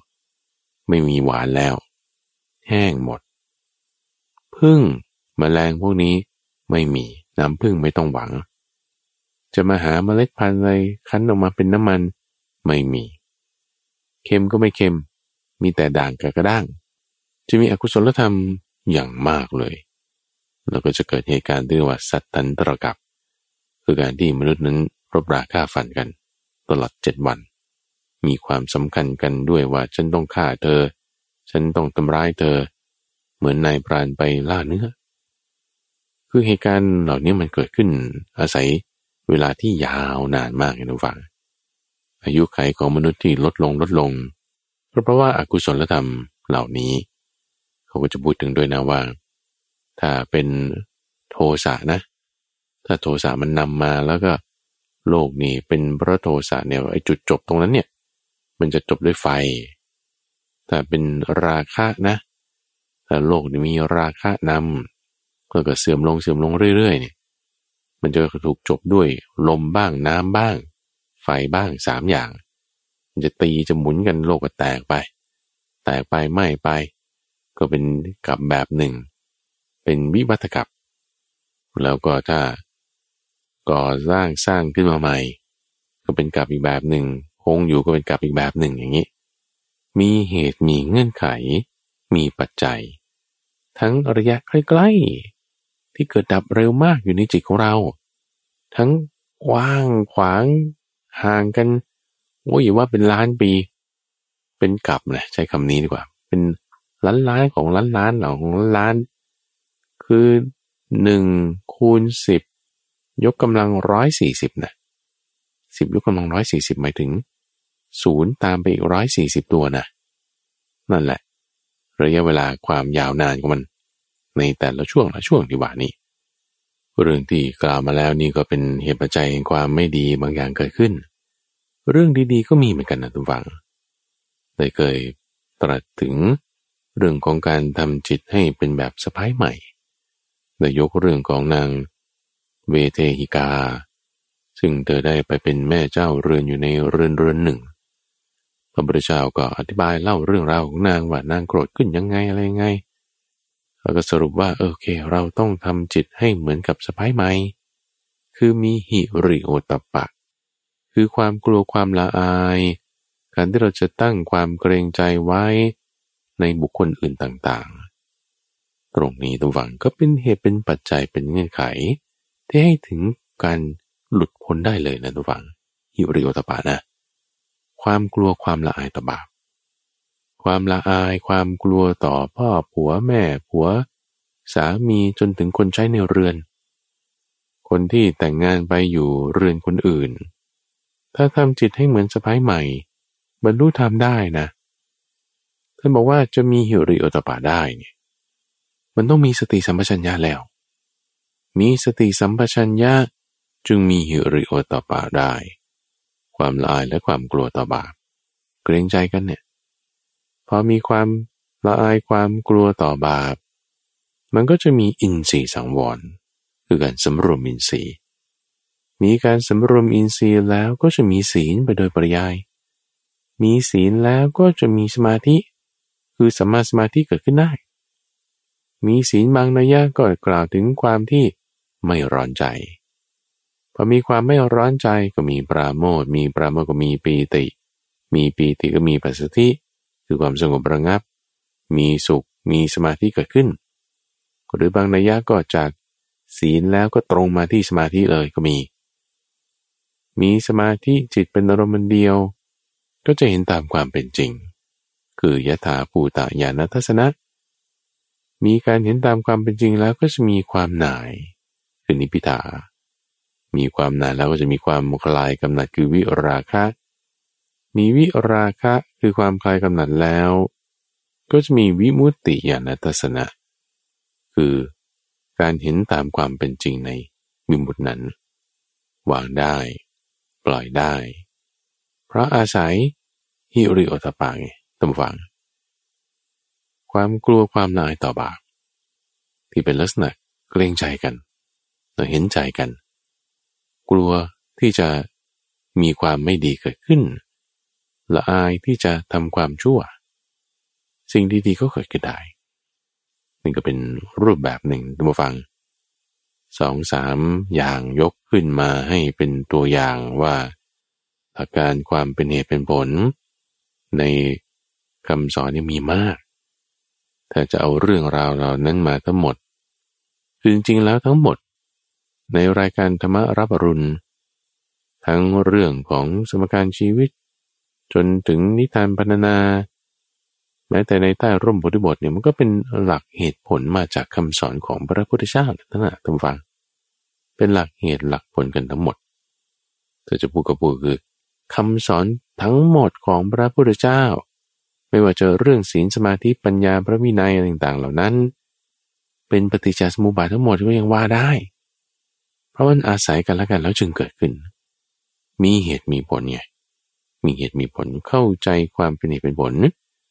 ไม่มีหวานแล้ว แห้งหมด พึ่งมแมลงพวกนี้ไม่มีน้ำพึ่งไม่ต้องหวัง จะมาหาเมล็ดพันธุ์อะไรคั้นออกมาเป็นน้ำมันไม่มี เค็มก็ไม่เค็ม มีแต่ด่างกับกระด้าง จะมีอกุศลธรรมอย่างมากเลย แล้วก็จะเกิดเหตุการณ์ที่เรียกว่าสัตตันตรกับ คือการที่มนุษย์นั้นรบราฆ่าฟันกัน ตลอดเจ็ดวัน มีความสำคัญกันด้วยว่าฉันต้องฆ่าเธอ ฉันต้องทำร้ายเธอ เหมือนนายพรานไปล่าเนื้อ คือเหตุการณ์เหล่านี้มันเกิดขึ้นอาศัยเวลาที่ยาวนานมากนะทุกฝัง อายุไขของมนุษย์ที่ลดลงลดลงเพราะว่าอากุศลธรรมเหล่านี้ เขาก็จะพูดถึงด้วยนะว่า ถ้าเป็นโทสะนะ ถ้าโทสะมันนำมาแล้วก็โลกนี้เป็นพระโทสะเนี่ยไอ้จุดจบตรงนั้นเนี่ย มันจะจบด้วยไฟถ้าเป็นราคะนะถ้าโลกนี้มีราคะนำก็ก็เสื่อมลงเสื่อมลงเรื่อยๆเนี่ย มันจะถูกจบด้วยลมบ้างน้ำบ้าง ไฟบ้างสามอย่าง จะตีจะหมุนกันโลกก็แตกไป แตกไปไหม้ไป ก็เป็นกับแบบหนึ่ง เป็นวิวัฒกับ แล้วก็ถ้าก่อสร้างสร้างขึ้นมาใหม่ ก็เป็นกับอีกแบบหนึ่งคงอยู่ก็เป็นกับอีกแบบหนึ่งอย่างนี้ มีเหตุมีเงื่อนไข มีปัจจัย ทั้งระยะใกล้ๆที่เกิดดับเร็วมากอยู่ในจิตของเรา ทั้งกว้างขวาง ห่างกันโอ้ยว่าเป็นล้านปี เป็นกลับนะใช้คำนี้ดีกว่า เป็นล้านล้านของล้านล้านหรอของล้าน คือหนึ่งคูณสิบยกกำลังร้อยสี่สิบนะสิบยกกำลังร้อยสี่สิบหมายถึงศูนย์ตามไปอีกร้อยสี่สิบตัวนะนั่นแหละ ระยะเวลาความยาวนานของมัน ในแต่ละช่วงละช่วงที่ว่านี้ เรื่องที่กล่าวมาแล้วนี่ก็เป็นเหตุปัจจัยแห่งความไม่ดีบางอย่างเกิดขึ้น เรื่องดีๆก็มีเหมือนกันนะทุกฝังได้เคยตรัสถึงเรื่องของการทำจิตให้เป็นแบบสะพ้ายใหม่ได้ยกเรื่องของนางเวเทหิกา ซึ่งเธอได้ไปเป็นแม่เจ้าเรือนอยู่ในเรือนเรือนหนึ่ง พระพุทธเจ้าก็อธิบายเล่าเรื่องราวของนางว่านางโกรธขึ้นยังไงอะไรยังไง แล้วก็สรุปว่าโอเค เราต้องทำจิตให้เหมือนกับสะพ้ายไหมคือมีหิริโอตปะ คือความกลัวความละอาย การที่เราจะตั้งความเกรงใจไว้ในบุคคลอื่นต่างๆ ตรงนี้ตัวฝังก็เป็นเหตุเป็นปัจจัยเป็นเงื่อนไข ที่ให้ถึงการหลุดพ้นได้เลยนะตัวฝังหิริโอตปะนะ ความกลัวความละอายต่อบาป ความละอาย ความกลัวต่อพ่อผัวแม่ผัว สามีจนถึงคนใช้ในเรือน คนที่แต่งงานไปอยู่เรือนคนอื่น ถ้าทำจิตให้เหมือนสะพ้ายใหม่ บรรลุธรรมได้นะท่านบอกว่าจะมีหิริโอตปาได้เนี่ยมันต้องมีสติสัมปชัญญะแล้ว มีสติสัมปชัญญะจึงมีหิริโอตปาได้ ความละอายและความกลัวต่อบาปเกรงใจกันเนี่ย พอมีความละอายความกลัวต่อบาป มันก็จะมีอินทรีย์สังวร คือการสำรวมอินทรีย์ มีการสำรวมอินทรีย์แล้วก็จะมีศีลไปโดยปริยาย มีศีลแล้วก็จะมีสมาธิ คือสัมมาสมาธิเกิดขึ้นได้ มีศีลบางนัยยะก็กล่าวถึงความที่ไม่ร้อนใจ พอมีความไม่ร้อนใจก็มีปราโมทมีปราโมทก็มีปีติ มีปีติก็มีปัสสติ คือความสงบระงับ มีสุขมีสมาธิเกิดขึ้น หรือบางนัยยะก็จากศีลแล้วก็ตรงมาที่สมาธิเลยก็มี มีสมาธิจิตเป็นอารมณ์เดียว ก็จะเห็นตามความเป็นจริง คือยถาภูตญาณทัศนะ มีการเห็นตามความเป็นจริงแล้วก็จะมีความหน่าย คือนิพิทามีความหน่ายแล้วก็จะมีความคลายกำหนัดคือวิราคะ มีวิราคะคือความคลายกำหนัดแล้ว ก็จะมีวิมุตติญาณทัศนะ คือการเห็นตามความเป็นจริงในมิมุตินั้น วางได้ ปล่อยได้ เพราะอาศัยฮิริโอตปาไงตำฟัง ความกลัวความนายต่อบาปที่เป็นลักษณะเกรงใจกันเราเห็นใจกัน กลัวที่จะมีความไม่ดีเกิดขึ้น ละอายที่จะทำความชั่ว สิ่งดีๆก็เกิดขึ้นได้นี่ก็เป็นรูปแบบหนึ่งท่านผู้ฟังสองสามอย่างยกขึ้นมาให้เป็นตัวอย่างว่าอาการความเป็นเหตุเป็นผล ในคำสอนนี่มีมาก ถ้าจะเอาเรื่องราวเหล่านั้นมาทั้งหมดคือจริงๆแล้วทั้งหมด ในรายการธรรมรับรุณ ทั้งเรื่องของสมการชีวิต จนถึงนิทานพรรณนา แม้แต่ในใต้ร่มโพธิบทเนี่ยมันก็เป็นหลักเหตุผลมาจากคำสอนของพระพุทธเจ้าทั้งนั้นท่านฟัง เป็นหลักเหตุหลักผลกันทั้งหมดถ้าจะพูดก็พูดคือคำสอนทั้งหมดของพระพุทธเจ้า ไม่ว่าจะเรื่องศีลสมาธิปัญญาพระวินัยอะไรต่างๆ เหล่านั้น เป็นปฏิจจสมุปบาททั้งหมดก็ยังว่าได้ เพราะมันอาศัยกันและกันแล้วจึงเกิดขึ้น มีเหตุมีผลไง มีเหตุมีผลเข้าใจความเป็นเหตุเป็นผล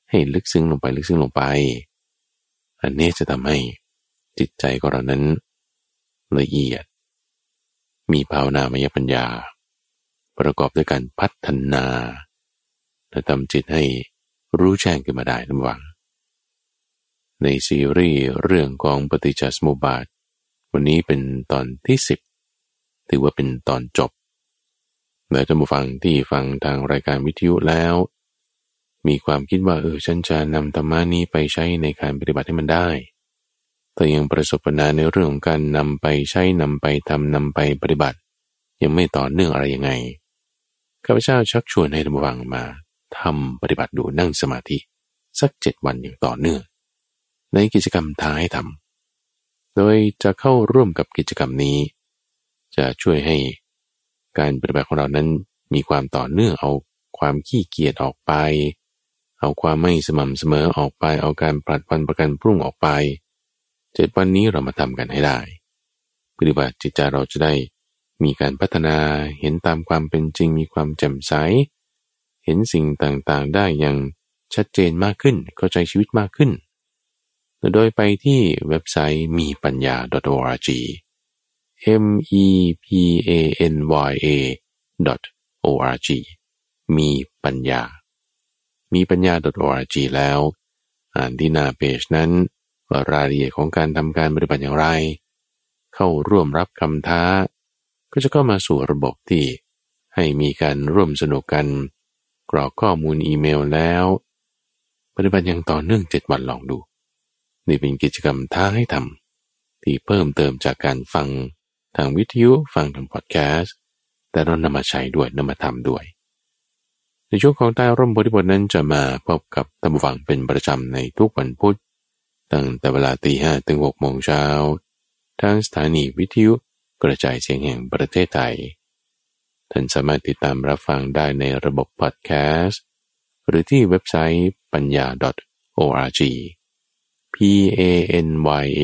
ให้ลึกซึ้งลงไปลึกซึ้งลงไป อันนี้จะทำให้จิตใจของเรานั้นละเอียด มีภาวนามยปัญญา ประกอบด้วยการพัฒนาและทำจิตให้รู้แจ้งขึ้นมาได้ทั้งวัง ในซีรีส์เรื่องของปฏิจจสมุปบาท วันนี้เป็นตอนที่สิบถือว่าเป็นตอนจบ และท่านผู้ฟังที่ฟังทางรายการวิทยุแล้ว มีความคิดว่าเออฉันจะนำธรรมานี้ไปใช้ในการปฏิบัติให้มันได้ แต่ยังประสบปัญหาในเรื่องของการนำไปใช้นำไปทำนำไปปฏิบัติ ยังไม่ต่อเนื่องอะไรยังไงข้าพเจ้าชักชวนให้ท่านผู้ฟังมาทำปฏิบัติดูนั่งสมาธิ สักเจ็ดวันอย่างต่อเนื่อง ในกิจกรรมท้ายทำโดยจะเข้าร่วมกับกิจกรรมนี้ จะช่วยให้ การปฏิบัติของเรานั้นมีความต่อเนื่องเอาความขี้เกียจออกไป เอาความไม่สม่ำเสมอออกไป เอาการปลัดวันประกันพรุ่งออกไปเจ็ดวันนี้เรามาทำกันให้ได้ ปฏิบัติจิตใจเราจะได้มีการพัฒนาเห็นตามความเป็นจริงมีความแจ่มใส เห็นสิ่งต่างๆได้อย่างชัดเจนมากขึ้นเข้าใจชีวิตมากขึ้น โดยไปที่เว็บไซต์มีปัญญา .org m e p a n y a org มีปัญญา มีปัญญา .org แล้ว อ่านที่หน้าเพจนั้นรายละเอียดของการทำการปฏิบัติอย่างไร เข้าร่วมรับคำท้า ก็จะเข้ามาสู่ระบบที่ ให้มีการร่วมสนุกกัน กรอกข้อมูลอีเมลแล้ว ปฏิบัติอย่างต่อเนื่องเจ็ดวันลองดู นี่เป็นกิจกรรมท้าให้ทำที่เพิ่มเติมจากการฟัง ทางวิทยุฟังทางพอดแคสต์ แต่เรานำมาใช้ด้วยนำมาทำด้วย ในช่วงของใต้ร่มบทบทนั้นจะมาพบกับตำฟังเป็นประจำในทุกวันพุธตั้งแต่เวลาตีห้ถึงหกโมงเช้าทางสถานีวิทยุกระจายเสียงแห่งประเทศไทย ท่านสามารถติดตามรับฟังได้ในระบบพอดแคสต์ หรือที่เว็บไซต์ปัญญา .org p a n y a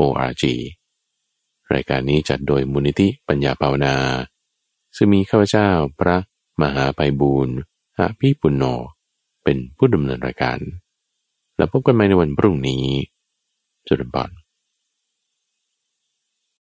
.org รายการนี้จัดโดยมูลนิธิปัญญาภาวนา ซึ่งมีข้าพเจ้าพระมหาไพบูรณ์อภิปุณโญเป็นผู้ดำเนินรายการ แล้วพบกันใหม่ในวันพรุ่งนี้จุดบอน